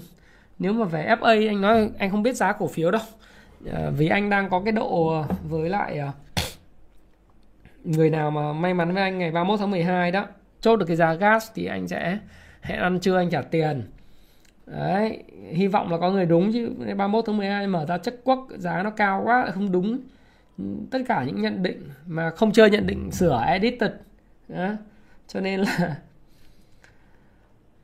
nếu mà về FA anh nói anh không biết giá cổ phiếu đâu. À, vì anh đang có cái độ với lại ờ, người nào mà may mắn với anh ngày 31 tháng 12 đó. Chốt được cái giá gas thì anh sẽ hẹn ăn trưa anh trả tiền. Đấy hy vọng là có người đúng chứ. 31 tháng 12 mở ra chất quốc giá nó cao quá không đúng. Tất cả những nhận định mà không chơi nhận định sửa edited. Đó. cho nên là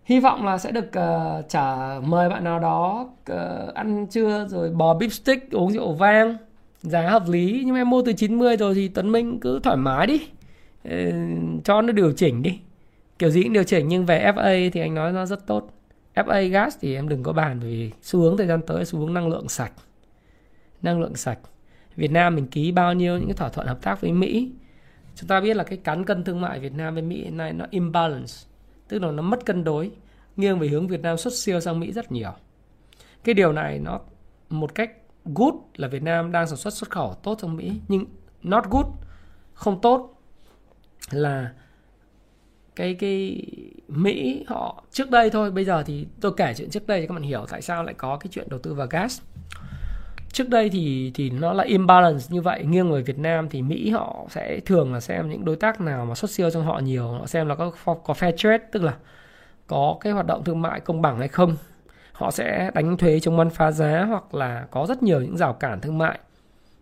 hy vọng là sẽ được ờ, uh, trả mời bạn nào đó uh, ăn trưa rồi bò bíp stick uống rượu vang. Giá hợp lý nhưng em mua từ 90 rồi thì Tuấn Minh cứ thoải mái đi. Uh, cho nó điều chỉnh đi. Kiểu gì cũng điều chỉnh nhưng về FA thì anh nói nó rất tốt. FA gas thì em đừng có bàn vì xu hướng thời gian tới xu hướng năng lượng sạch. Năng lượng sạch. Việt Nam mình ký bao nhiêu những cái thỏa thuận hợp tác với Mỹ? Chúng ta biết là cái cán cân thương mại Việt Nam với Mỹ hiện nay nó imbalance tức là nó mất cân đối. Nghiêng về hướng Việt Nam xuất siêu sang Mỹ rất nhiều. Cái điều này nó, một cách good là Việt Nam đang sản xuất xuất khẩu tốt sang Mỹ, nhưng not good, không tốt là cái cái Mỹ họ trước đây thôi. Bây giờ thì tôi kể chuyện trước đây cho các bạn hiểu tại sao lại có cái chuyện đầu tư vào gas trước đây thì thì nó là imbalance như vậy. Nghiêng về Việt Nam thì Mỹ họ sẽ thường là xem những đối tác nào mà xuất siêu trong họ nhiều, họ xem là có có fair trade, tức là có cái hoạt động thương mại công bằng hay không. Họ sẽ đánh thuế chống bán phá giá hoặc là có rất nhiều những rào cản thương mại.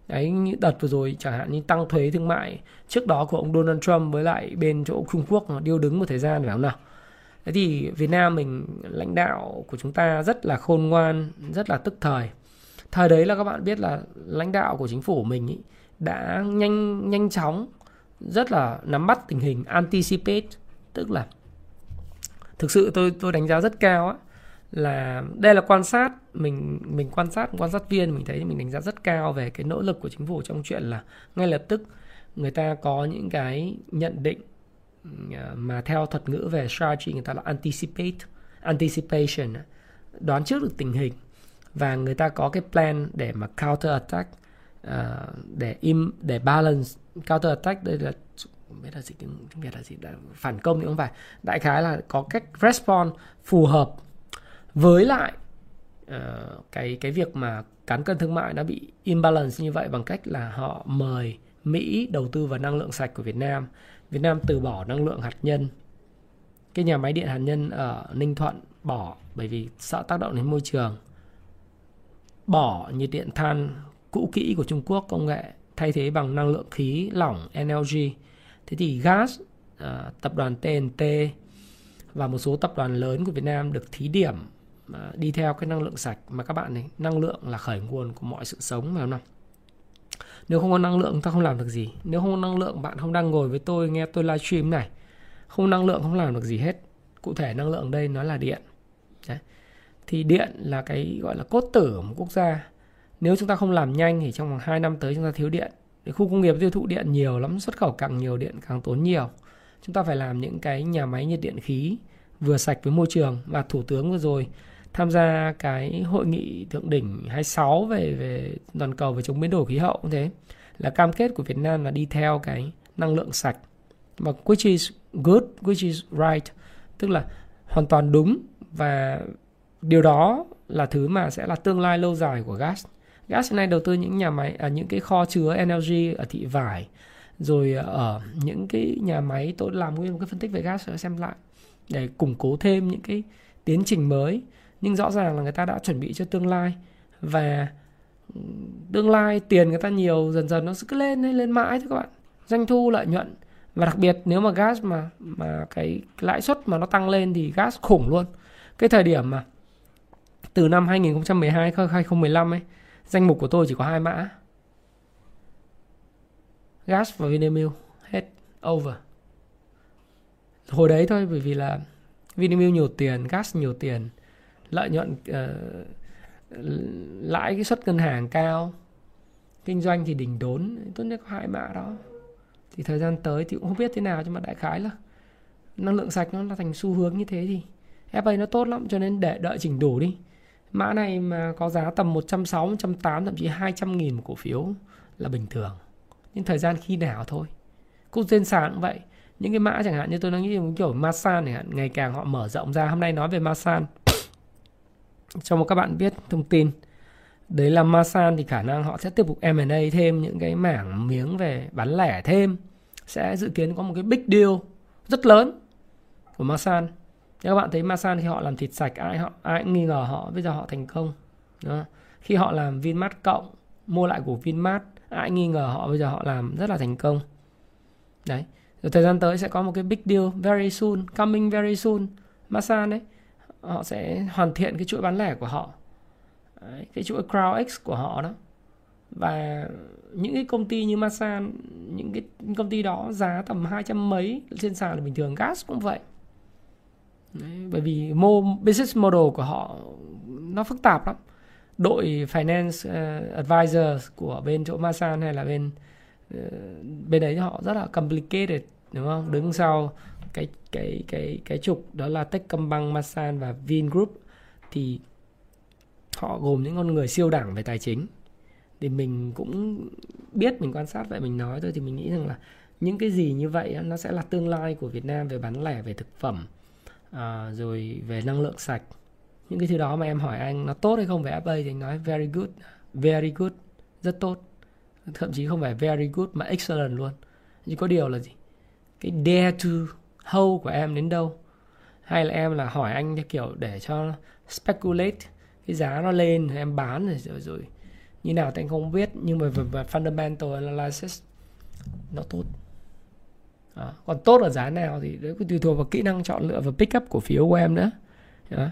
Đấy, như đợt vừa rồi chẳng hạn như tăng thuế thương mại trước đó của ông Donald Trump với lại bên chỗ Trung Quốc nó điêu đứng một thời gian phải không nào. Thế thì Việt Nam mình lãnh đạo của chúng ta rất là khôn ngoan, rất là tức thời thời đấy là các bạn biết là lãnh đạo của chính phủ mình ý, đã nhanh nhanh chóng rất là nắm bắt tình hình anticipate tức là thực sự tôi tôi đánh giá rất cao á là đây là quan sát mình mình quan sát quan sát viên mình thấy mình đánh giá rất cao về cái nỗ lực của chính phủ trong chuyện là ngay lập tức người ta có những cái nhận định ờ, mà theo thuật ngữ về strategy người ta là anticipate anticipation đoán trước được tình hình và người ta có cái plan để mà counter attack uh, để im để balance counter attack đây là không biết là gì tiếng Việt là gì phản công thì không phải đại khái là có cách respond phù hợp với lại uh, cái cái việc mà cán cân thương mại nó bị imbalance như vậy bằng cách là họ mời Mỹ đầu tư vào năng lượng sạch của Việt Nam. Việt Nam từ bỏ năng lượng hạt nhân. Cái nhà máy điện hạt nhân ở Ninh Thuận bỏ bởi vì sợ tác động đến môi trường. Bỏ nhiệt điện than cũ kỹ của Trung Quốc công nghệ thay thế bằng năng lượng khí lỏng NLG. Thế thì gas, à, tập đoàn TNT và một số tập đoàn lớn của Việt Nam được thí điểm à, đi theo cái năng lượng sạch mà các bạn này năng lượng là khởi nguồn của mọi sự sống mà không nếu không có năng lượng ta không làm được gì. Nếu không có năng lượng bạn không đang ngồi với tôi nghe tôi livestream này không năng lượng không làm được gì hết. Cụ thể năng lượng đây nó là điện thì điện là cái gọi là cốt tử của một quốc gia. Nếu chúng ta không làm nhanh thì trong vòng 2 năm tới chúng ta thiếu điện. Thì khu công nghiệp tiêu thụ điện nhiều lắm, xuất khẩu càng nhiều điện càng tốn nhiều. Chúng ta phải làm những cái nhà máy nhiệt điện khí vừa sạch với môi trường. Và thủ tướng vừa rồi tham gia cái hội nghị thượng đỉnh 26 về về toàn cầu về chống biến đổi khí hậu cũng thế. Là cam kết của Việt Nam là đi theo cái năng lượng sạch. Mà which is good, which is right. Tức là hoàn toàn đúng và điều đó là thứ mà sẽ là tương lai lâu dài của gas. Gas hiện nay đầu tư những nhà máy à, những cái kho chứa energy ở thị vải rồi ở những cái nhà máy tôi làm nguyên một cái phân tích về gas xem lại để củng cố thêm những cái tiến trình mới. Nhưng rõ ràng là người ta đã chuẩn bị cho tương lai và tương lai tiền người ta nhiều dần dần nó cứ lên lên lên mãi thôi các bạn. Doanh thu lợi nhuận và đặc biệt nếu mà gas mà mà cái lãi suất mà nó tăng lên thì gas khủng luôn. Cái thời điểm mà từ năm 2012 2015 ấy danh mục của tôi chỉ có hai mã. Gas và Vinamilk hết over. Hồi đấy thôi bởi vì là Vinamilk nhiều tiền gas nhiều tiền lợi nhuận uh, lãi cái suất ngân hàng cao kinh doanh thì đỉnh đốn tốt nhất có hai mã đó. Thì thời gian tới thì cũng không biết thế nào nhưng mà đại khái là năng lượng sạch nó là thành xu hướng như thế thì FA nó tốt lắm cho nên để đợi chỉnh đủ đi mã này mà có giá tầm 160, 180 thậm chí 200 nghìn một cổ phiếu là bình thường. Nhưng thời gian khi nào thôi. Cũng trên sàn cũng vậy. Những cái mã chẳng hạn như tôi đang nghĩ kiểu Masan này ngày càng họ mở rộng ra. Hôm nay nói về Masan. Cho một các bạn biết thông tin. Đấy là Masan thì khả năng họ sẽ tiếp tục M&A thêm những cái mảng miếng về bán lẻ thêm. Sẽ dự kiến có một cái big deal rất lớn của Masan các bạn thấy Masan khi họ làm thịt sạch ai họ ai cũng nghi ngờ họ bây giờ họ thành công. Đó. khi họ làm Vinmart cộng mua lại của Vinmart ai nghi ngờ họ bây giờ họ làm rất là thành công. Đấy. Rồi thời gian tới sẽ có một cái big deal very soon coming very soon. Masan đấy họ sẽ hoàn thiện cái chuỗi bán lẻ của họ. Đấy, cái chuỗi CrowdX của họ đó. Và những cái công ty như Masan những cái công ty đó giá tầm 200 mấy trên sàn là bình thường gas cũng vậy. Đấy, bởi vì mô, business model của họ nó phức tạp lắm. Đội finance ờ, uh, advisor của bên chỗ Masan hay là bên uh, bên đấy họ rất là complicated đúng không? Đứng sau cái cái cái cái trục đó là Techcombank, Masan và Vingroup. Thì họ gồm những con người siêu đẳng về tài chính. Thì mình cũng biết mình quan sát vậy mình nói thôi thì mình nghĩ rằng là những cái gì như vậy nó sẽ là tương lai của Việt Nam về bán lẻ về thực phẩm à, rồi về năng lượng sạch. Những cái thứ đó mà em hỏi anh nó tốt hay không về FA thì anh nói very good very good rất tốt. Thậm chí không phải very good mà excellent luôn. Nhưng có điều là gì? Cái dare to hold của em đến đâu? Hay là em là hỏi anh theo kiểu để cho speculate cái giá nó lên rồi em bán rồi rồi, rồi như nào thì anh không biết. Nhưng mà về, về fundamental analysis nó tốt à, còn tốt ở giá nào thì đấy tùy thuộc vào kỹ năng chọn lựa và pick up cổ phiếu của em nữa. À.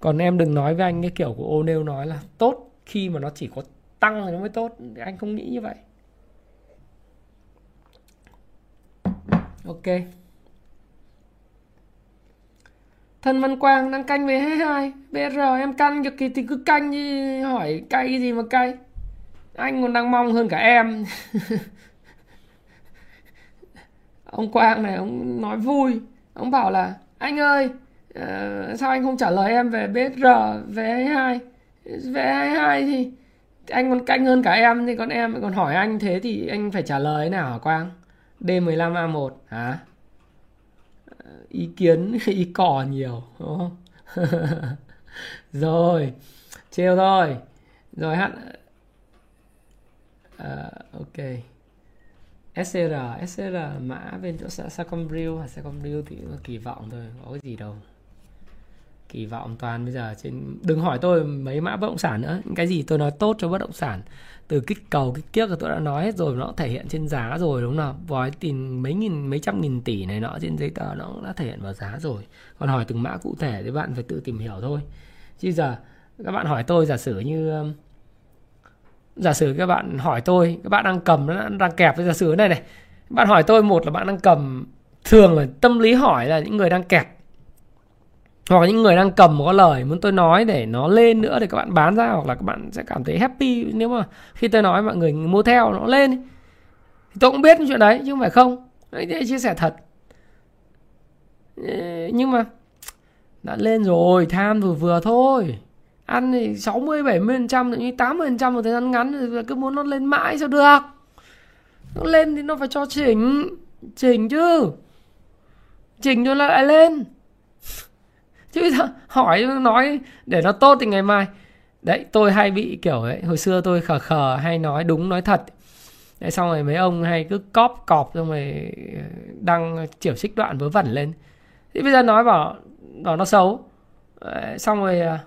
còn em đừng nói với anh cái kiểu của O'Neil nói là tốt khi mà nó chỉ có tăng thì nó mới tốt. Anh không nghĩ như vậy. Ok. Thần Văn Quang đang canh về 22 BR em canh được thì, thì cứ canh đi. Hỏi cay cái gì mà cay. Anh còn đang mong hơn cả em. Ông Quang này ông nói vui. Ông bảo là Anh ơi uh, Sao anh không trả lời em về BR Về 22 Về 22 thì anh còn canh hơn cả em thì còn em còn hỏi anh thế thì anh phải trả lời thế nào hả Quang? D15A1 hả? Ờ, ý kiến ý cỏ nhiều đúng không? Rồi trêu thôi. Rồi hát uh, ok. SCR SCR mã bên chỗ Sacombril hay Sacombril thì kỳ vọng thôi có cái gì đâu. Kỳ vọng toàn bây giờ trên đừng hỏi tôi mấy mã bất động sản nữa. Những cái gì tôi nói tốt cho bất động sản, từ kích cầu, kích kiếc là tôi đã nói hết rồi, nó thể hiện trên giá rồi, đúng không nào? Vòi tiền mấy nghìn, mấy trăm nghìn tỷ này nọ trên giấy tờ nó đã thể hiện vào giá rồi. Còn hỏi từng mã cụ thể thì bạn phải tự tìm hiểu thôi. Chứ giờ, các bạn hỏi tôi giả sử như um, giả sử các bạn hỏi tôi, các bạn đang cầm nó đang kẹp, giả sử này này, bạn hỏi tôi một là bạn đang cầm, thường là tâm lý hỏi là những người đang kẹp, hoặc những người đang cầm một cái lời muốn tôi nói để nó lên nữa để các bạn bán ra, hoặc là các bạn sẽ cảm thấy happy nếu mà khi tôi nói mọi người mua theo nó lên thì tôi cũng biết chuyện đấy, chứ không phải không. Đấy chia sẻ thật. Nhưng mà, đã lên rồi, tham vừa vừa thôi ăn thì 60 70 phần trăm như 80 phần trăm một thời gian ngắn thì cứ muốn nó lên mãi sao được. Nó lên thì nó phải cho chỉnh chỉnh chứ. Chỉnh rồi lại lên. Chứ bây giờ hỏi nói để nó tốt thì ngày mai. Đấy tôi hay bị kiểu ấy. Hồi xưa tôi khờ khờ hay nói đúng nói thật. Đấy, xong rồi mấy ông hay cứ cóp cọp xong rồi ờ, đăng chiểu xích đoạn vớ vẩn lên. Thì bây giờ nói bảo bảo nó xấu. Đấy, xong rồi ờ,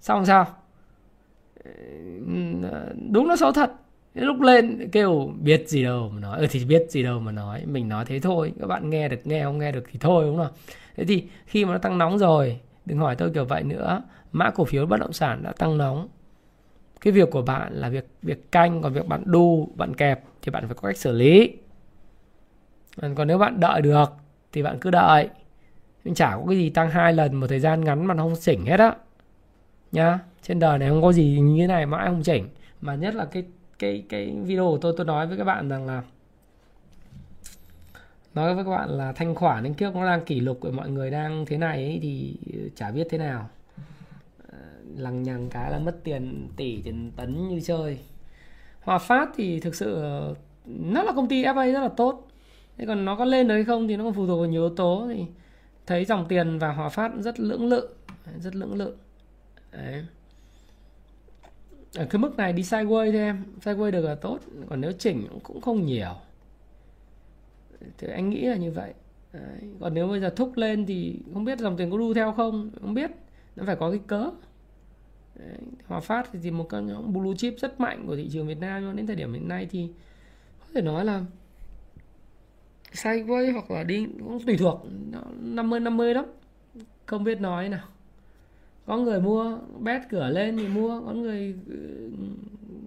xong sao? Ờ, đúng nó xấu thật. Lúc lên kêu, biết gì đâu mà nói. Ừ thì biết gì đâu mà nói. Mình nói thế thôi. Các bạn nghe được, nghe không nghe được thì thôi, đúng không thế thì khi mà nó tăng nóng rồi, đừng hỏi tôi kiểu vậy nữa. Mã cổ phiếu bất động sản đã tăng nóng. Cái việc của bạn là việc việc canh, còn việc bạn đu, bạn kẹp thì bạn phải có cách xử lý. Còn nếu bạn đợi được thì bạn cứ đợi. Nhưng chả có cái gì tăng hai lần một thời gian ngắn mà nó không chỉnh hết á nhá trên đời này không có gì như thế này mãi không chỉnh. Mà nhất là cái cái cái video của tôi tôi nói với các bạn rằng là nói với các bạn là thanh khoản đến trước nó đang kỷ lục của mọi người đang thế này ấy, thì ừ, chả biết thế nào. Ờ, lằng nhằng cái là mất tiền tỷ tiền tấn như chơi. Hòa Phát thì thực sự ờ, nó là công ty FA rất là tốt. Thế còn nó có lên được không thì nó còn phụ thuộc vào nhiều yếu tố. Thì thấy dòng tiền vào Hòa Phát rất lưỡng lự rất lưỡng lự. Đấy. ở cái mức này đi sideways thôi em. Sideways được là tốt, còn nếu chỉnh cũng không nhiều. Thì anh nghĩ là như vậy. Đấy. còn nếu bây giờ thúc lên thì không biết dòng tiền có đu theo không không biết. Nó phải có cái cớ. Đấy. Hòa Phát thì một con nhóm blue chip rất mạnh của thị trường Việt Nam, nhưng đến thời điểm hiện nay thì có thể nói là sideways hoặc là đi cũng tùy thuộc. Nó 50 50 lắm. Không biết nói nào có người mua bét cửa lên thì mua, có người ừ,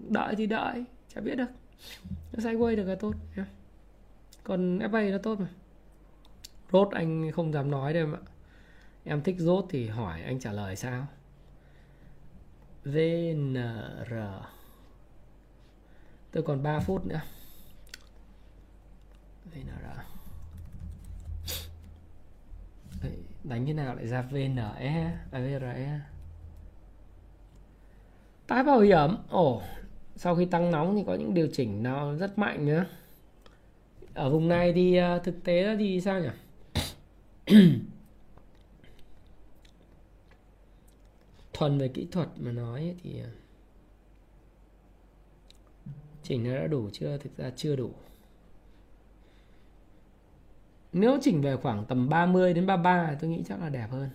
đợi thì đợi, chả biết được. Nó sideways được là tốt còn FA nó tốt mà. Rốt anh không dám nói đâu em ạ. Em thích rốt thì hỏi, anh trả lời sao? VNR tôi còn 3 phút nữa. VNR đánh như nào lại ra VNE à VRE tái bảo hiểm. Ồ, sau khi tăng nóng thì có những điều chỉnh nó rất mạnh nữa. Ở vùng này thì à, thực tế thì sao nhỉ? Thuần về kỹ thuật mà nói thì à, chỉnh nó đã đủ chưa? Thực ra chưa đủ nếu chỉnh về khoảng tầm 30 đến 33 tôi nghĩ chắc là đẹp hơn.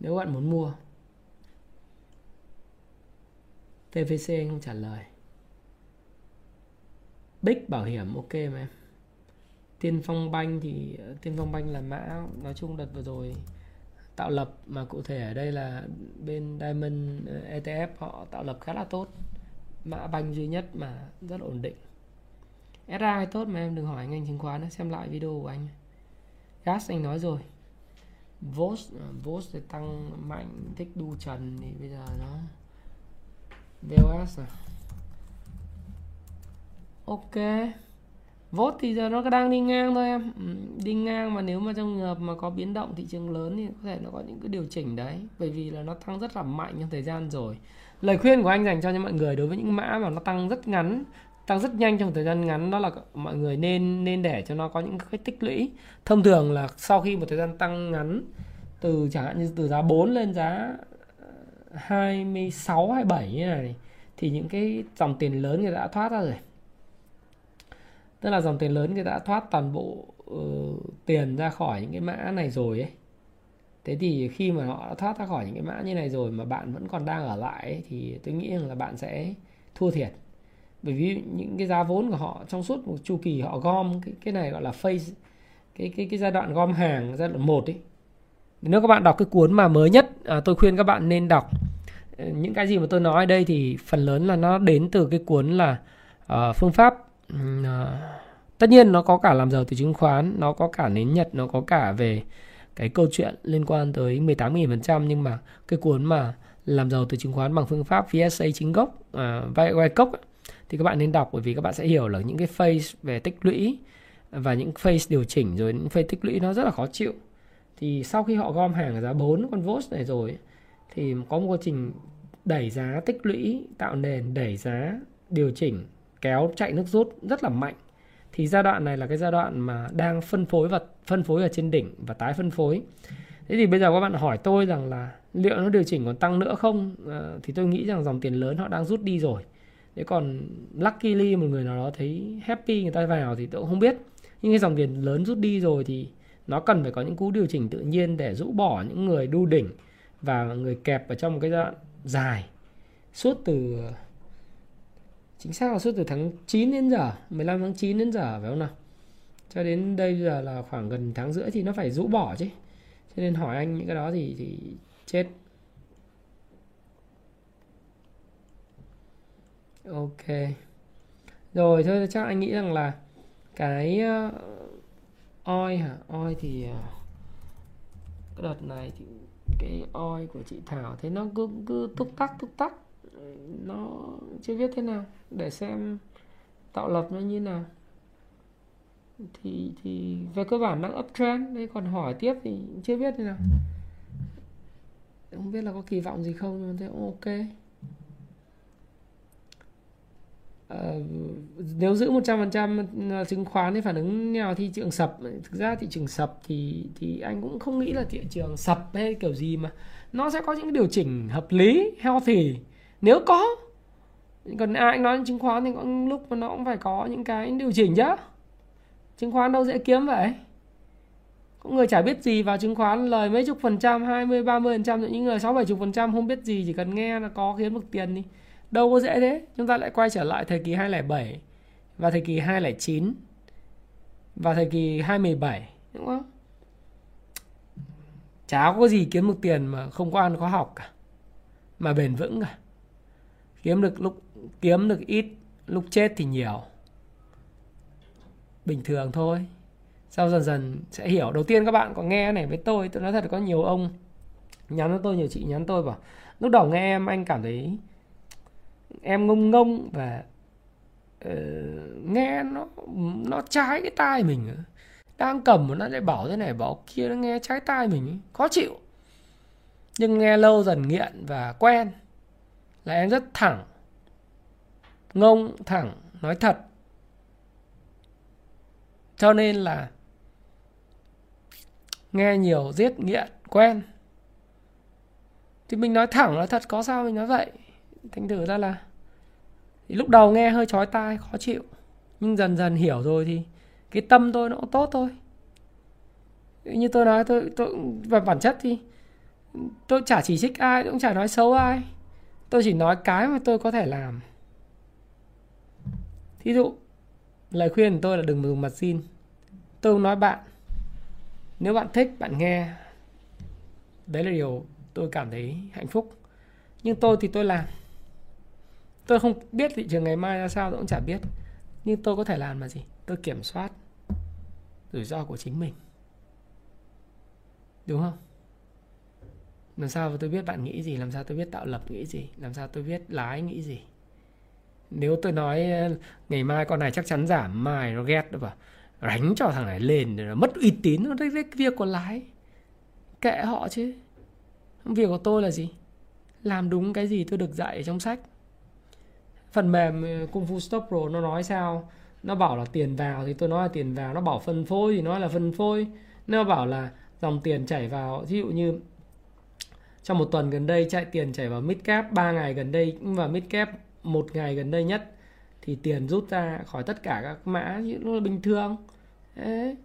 Nếu bạn muốn mua. TVC anh không trả lời. Big bảo hiểm, ok mà em. Tiên Phong Banh thì, Tiên Phong Banh là mã, nói chung đợt vừa rồi tạo lập mà cụ thể ở đây là bên Diamond ờ, ETF họ tạo lập khá là tốt. Mã banh duy nhất mà rất ổn định. SRI tốt mà em, đừng hỏi anh ngành chứng khoán, xem lại video của anh gas anh nói rồi. VOS VOS thì tăng mạnh, thích đu trần thì bây giờ nó VOS à? Ok. Vốt thì giờ nó đang đi ngang thôi em. Ừ, đi ngang mà nếu mà trong trường hợp mà có biến động thị trường lớn thì có thể nó có những cái điều chỉnh đấy. Bởi vì là nó tăng rất là mạnh trong thời gian rồi. Lời khuyên của anh dành cho những mọi người đối với những mã mà nó tăng rất ngắn tăng rất nhanh trong thời gian ngắn đó là mọi người nên nên để cho nó có những cái tích lũy. Thông thường là sau khi một thời gian tăng ngắn từ chẳng hạn như từ giá 4 lên giá ờ, 26 27 như này thì những cái dòng tiền lớn người đã thoát ra rồi. Tức là dòng tiền lớn người đã thoát toàn bộ uh, tiền ra khỏi những cái mã này rồi ấy. Thế thì khi mà họ đã thoát ra khỏi những cái mã như này rồi mà bạn vẫn còn đang ở lại ấy, thì tôi nghĩ rằng là bạn sẽ thua thiệt bởi vì những cái giá vốn của họ trong suốt một chu kỳ họ gom cái cái này gọi là phase cái cái cái giai đoạn gom hàng giai đoạn một ấy. Nếu các bạn đọc cái cuốn mà mới nhất à, tôi khuyên các bạn nên đọc ờ, những cái gì mà tôi nói ở đây thì phần lớn là nó đến từ cái cuốn là uh, phương pháp uh, tất nhiên nó có cả làm giàu từ chứng khoán nó có cả nến nhật nó có cả về cái câu chuyện liên quan tới 18.000% nhưng mà cái cuốn mà làm giàu từ chứng khoán bằng phương pháp VSA chính gốc uh, vai, vai cốc thì các bạn nên đọc bởi vì các bạn sẽ hiểu là những cái phase về tích lũy và những phase điều chỉnh rồi những phase tích lũy nó rất là khó chịu. Thì sau khi họ gom hàng ở giá 4 con VOS này rồi thì có một quá trình đẩy giá tích lũy tạo nền đẩy giá điều chỉnh kéo chạy nước rút rất là mạnh. Thì giai đoạn này là cái giai đoạn mà đang phân phối và phân phối ở trên đỉnh và tái phân phối. Thế thì bây giờ các bạn hỏi tôi rằng là liệu nó điều chỉnh còn tăng nữa không? À, thì tôi nghĩ rằng dòng tiền lớn họ đang rút đi rồi thế còn luckily một người nào đó thấy happy, người ta vào thì tôi cũng không biết. Nhưng cái dòng tiền lớn rút đi rồi thì nó cần phải có những cú điều chỉnh tự nhiên để rũ bỏ những người đu đỉnh và người kẹp ở trong một cái giai đoạn dài. Suốt từ, chính xác là suốt từ tháng 9 đến giờ 15 tháng 9 đến giờ phải không nào? Cho đến đây giờ là khoảng gần tháng rưỡi thì nó phải rũ bỏ chứ. Cho nên hỏi anh những cái đó thì thì chết. Ok. Rồi thôi chắc anh nghĩ rằng là cái uh, oi hả? Oi thì uh, cái đợt này thì cái oi của chị Thảo thấy nó cứ cứ túc tắc túc tắc. Nó chưa biết thế nào. Để xem tạo lập nó như nào. Thì thì về cơ bản đang uptrend đây còn hỏi tiếp thì chưa biết thế nào. Không biết là có kỳ vọng gì không nhưng mà thấy ok. Uh, nếu giữ 100% ờ, chứng khoán thì phản ứng nào thị trường sập. Thực ra thị trường sập thì thì anh cũng không nghĩ là thị trường sập hay kiểu gì mà nó sẽ có những điều chỉnh hợp lý healthy. Nếu có còn ai anh nói chứng khoán thì có lúc mà nó cũng phải có những cái điều chỉnh chứ chứng khoán đâu dễ kiếm vậy? Có người chả biết gì vào chứng khoán lời mấy chục phần trăm 20 30 phần trăm những người 6 70 phần trăm không biết gì chỉ cần nghe là có kiếm được tiền đi đâu có dễ thế. Chúng ta lại quay trở lại thời kỳ 207 và thời kỳ 209 và thời kỳ 217 đúng không? Chả có gì kiếm được tiền mà không có ăn có học cả, mà bền vững cả. Kiếm được lúc, kiếm được ít, lúc chết thì nhiều. Bình thường thôi. Sau dần dần sẽ hiểu. Đầu tiên các bạn có nghe này với tôi tôi nói thật có nhiều ông nhắn cho tôi, nhiều chị nhắn tôi bảo, lúc đầu nghe em, anh cảm thấy em ngông ngông và uh, nghe nó nó trái cái tai mình đang cầm mà nó lại bảo thế này bảo kia nó nghe trái tai mình khó chịu. Nhưng nghe lâu dần nghiện và quen là em rất thẳng ngông thẳng nói thật. Cho nên là nghe nhiều giết nghiện quen. Thì mình nói thẳng là thật có sao mình nói vậy? Thành thử ra là thì lúc đầu nghe hơi chói tai, khó chịu. Nhưng dần dần hiểu rồi thì cái tâm tôi nó cũng tốt thôi. Như tôi nói, tôi tôi, và bản chất thì tôi chả chỉ trích ai, cũng chả nói xấu ai. Tôi chỉ nói cái mà tôi có thể làm. Thí dụ, lời khuyên của tôi là đừng dùng mặt xin. Tôi nói bạn, nếu bạn thích, bạn nghe. Đấy là điều tôi cảm thấy hạnh phúc. Nhưng tôi thì tôi làm tôi không biết thị trường ngày mai ra sao tôi cũng chả biết. Nhưng tôi có thể làm là gì? Tôi kiểm soát rủi ro của chính mình. Đúng không? Làm sao tôi biết bạn nghĩ gì? Làm sao tôi biết tạo lập nghĩ gì? Làm sao tôi biết lái nghĩ gì? Nếu tôi nói ờ, ngày mai con này chắc chắn giảm mai nó ghét nó bảo đánh cho thằng này lên rồi mất uy tín nó đấy, đấy việc của lái. Kệ họ chứ. Việc của tôi là gì? Làm đúng cái gì tôi được dạy ở trong sách phần mềm cung Kung Fu Stop Pro nó nói sao? Nó bảo là tiền vào thì tôi nói là tiền vào, nó bảo phân phối thì nói là phân phối. Nó bảo là dòng tiền chảy vào ví dụ như trong một tuần gần đây chạy tiền chảy vào midcap 3 ngày gần đây và midcap một ngày gần đây nhất, thì tiền rút ra khỏi tất cả các mã nó là bình thường. Đấy.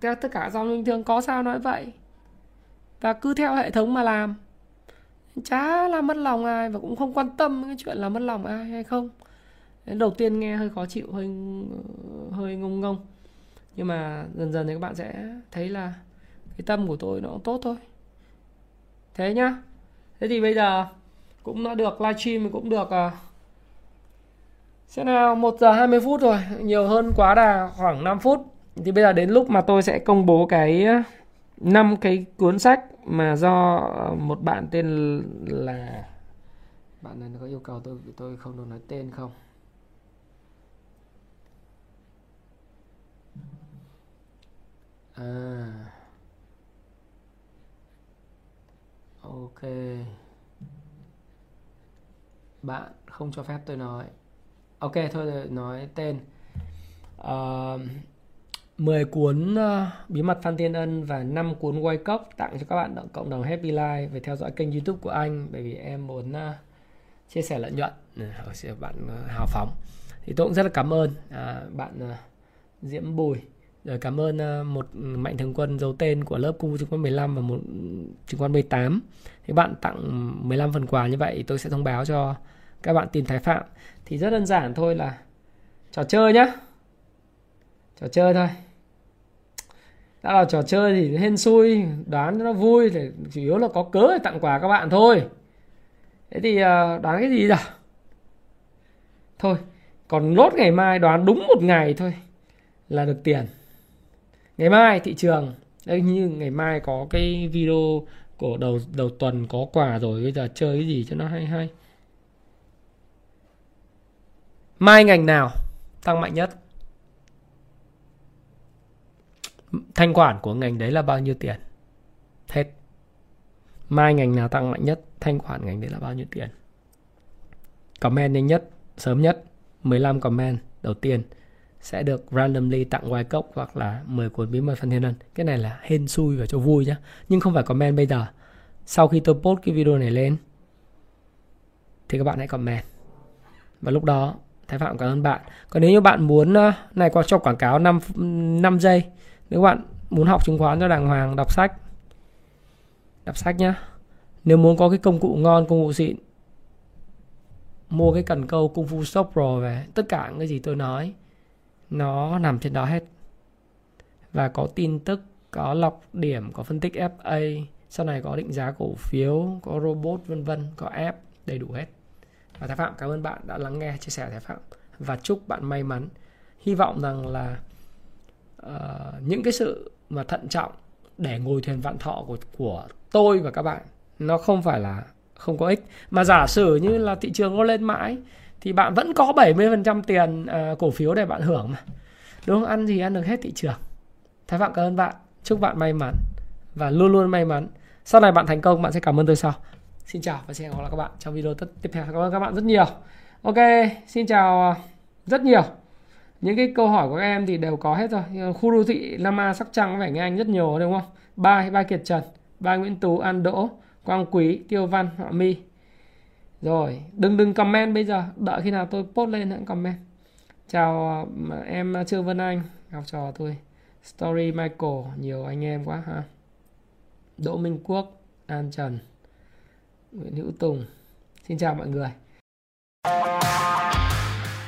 tất cả dòng bình thường có sao nói vậy? Và cứ theo hệ thống mà làm chả là mất lòng ai và cũng không quan tâm cái chuyện là mất lòng ai hay không. Đầu tiên nghe hơi khó chịu hơi hơi ngông ngông. Nhưng mà dần dần thì các bạn sẽ thấy là cái tâm của tôi nó cũng tốt thôi. Thế nhá. Thế thì bây giờ cũng đã được livestream cũng được à, sẽ nào 1 giờ 20 phút rồi nhiều hơn quá đà khoảng 5 phút. Thì bây giờ đến lúc mà tôi sẽ công bố cái à, năm cái cuốn sách mà do ờ, một bạn tên là bạn này có yêu cầu tôi tôi không được nói tên không? À. Ok. Bạn không cho phép tôi nói. Ok thôi nói tên. Uh, 10 cuốn uh, bí mật Phan thiên Ân và 5 cuốn quay cốc tặng cho các bạn cộng đồng Happy Life về theo dõi kênh YouTube của anh bởi vì em muốn uh, chia sẻ lợi nhuận ờ, sẽ bạn uh, hào phóng. Thì tôi cũng rất là cảm ơn uh, bạn uh, Diễm Bùi. Rồi cảm ơn uh, một mạnh thường quân giấu tên của lớp cung chứng khoán 15 và một chứng khoán 18 thì bạn tặng 15 phần quà như vậy tôi sẽ thông báo cho các bạn tìm Thái Phạm. Thì rất đơn giản thôi là trò chơi nhá trò chơi thôi đã là trò chơi thì hên xui, đoán cho nó vui thì chủ yếu là có cớ để tặng quà các bạn thôi thế thì ờ, đoán cái gì giờ? thôi, còn nốt ngày mai đoán đúng một ngày thôi là được tiền ngày mai thị trường Đây như ngày mai có cái video của đầu đầu tuần có quà rồi, bây giờ chơi cái gì cho nó hay hay. Mai ngành nào tăng mạnh nhất? Thanh khoản của ngành đấy là bao nhiêu tiền? Hết. Mai ngành nào tăng mạnh nhất? Thanh khoản ngành đấy là bao nhiêu tiền? Comment nhanh nhất, sớm nhất, 15 comment đầu tiên sẽ được randomly tặng quài cốc hoặc là 10 cuốn bí mật phân thiên ân. Cái này là hên xui và cho vui nhá. Nhưng không phải comment bây giờ. Sau khi tôi post cái video này lên thì các bạn hãy comment. Và lúc đó Thái Phạm cảm ơn bạn. Còn nếu như bạn muốn ờ, này qua cho quảng cáo 5 5 giây. Nếu bạn muốn học chứng khoán cho đàng hoàng, đọc sách. Đọc sách nhá. Nếu muốn có cái công cụ ngon, công cụ xịn mua cái cần câu cung phu shop Pro về tất cả những cái gì tôi nói nó nằm trên đó hết và có tin tức có lọc điểm có phân tích FA sau này có định giá cổ phiếu có robot vân vân có app đầy đủ hết và Thái Phạm cảm ơn bạn đã lắng nghe chia sẻ Thái Phạm và chúc bạn may mắn hy vọng rằng là uh, những cái sự mà thận trọng để ngồi thuyền vạn thọ của của tôi và các bạn nó không phải là không có ích. Mà giả sử như là thị trường nó lên mãi thì bạn vẫn có 70% tiền uh, cổ phiếu để bạn hưởng mà. Đúng không? Ăn gì ăn được hết thị trường. Thái phạm cảm ơn bạn. Chúc bạn may mắn và luôn luôn may mắn. Sau này bạn thành công bạn sẽ cảm ơn tôi sau. Xin chào và xin hẹn gặp lại các bạn trong video tiếp theo. Cảm ơn các bạn rất nhiều. Ok xin chào rất nhiều những cái câu hỏi của các em thì đều có hết rồi. Khu đô thị Lama Sóc Trăng phải nghe anh rất nhiều, đúng không? Ba ba Kiệt Trần, ba Nguyễn Tú, An Đỗ, Quang Quý, Tiêu Văn, Họa Mi. Rồi, đừng đừng comment bây giờ. Đợi khi nào tôi post lên hãy comment. Chào ờ, em Trương Vân Anh, học trò tôi. Story Michael, nhiều anh em quá, ha. Đỗ Minh Quốc, An Trần, Nguyễn Hữu Tùng. Xin chào mọi người.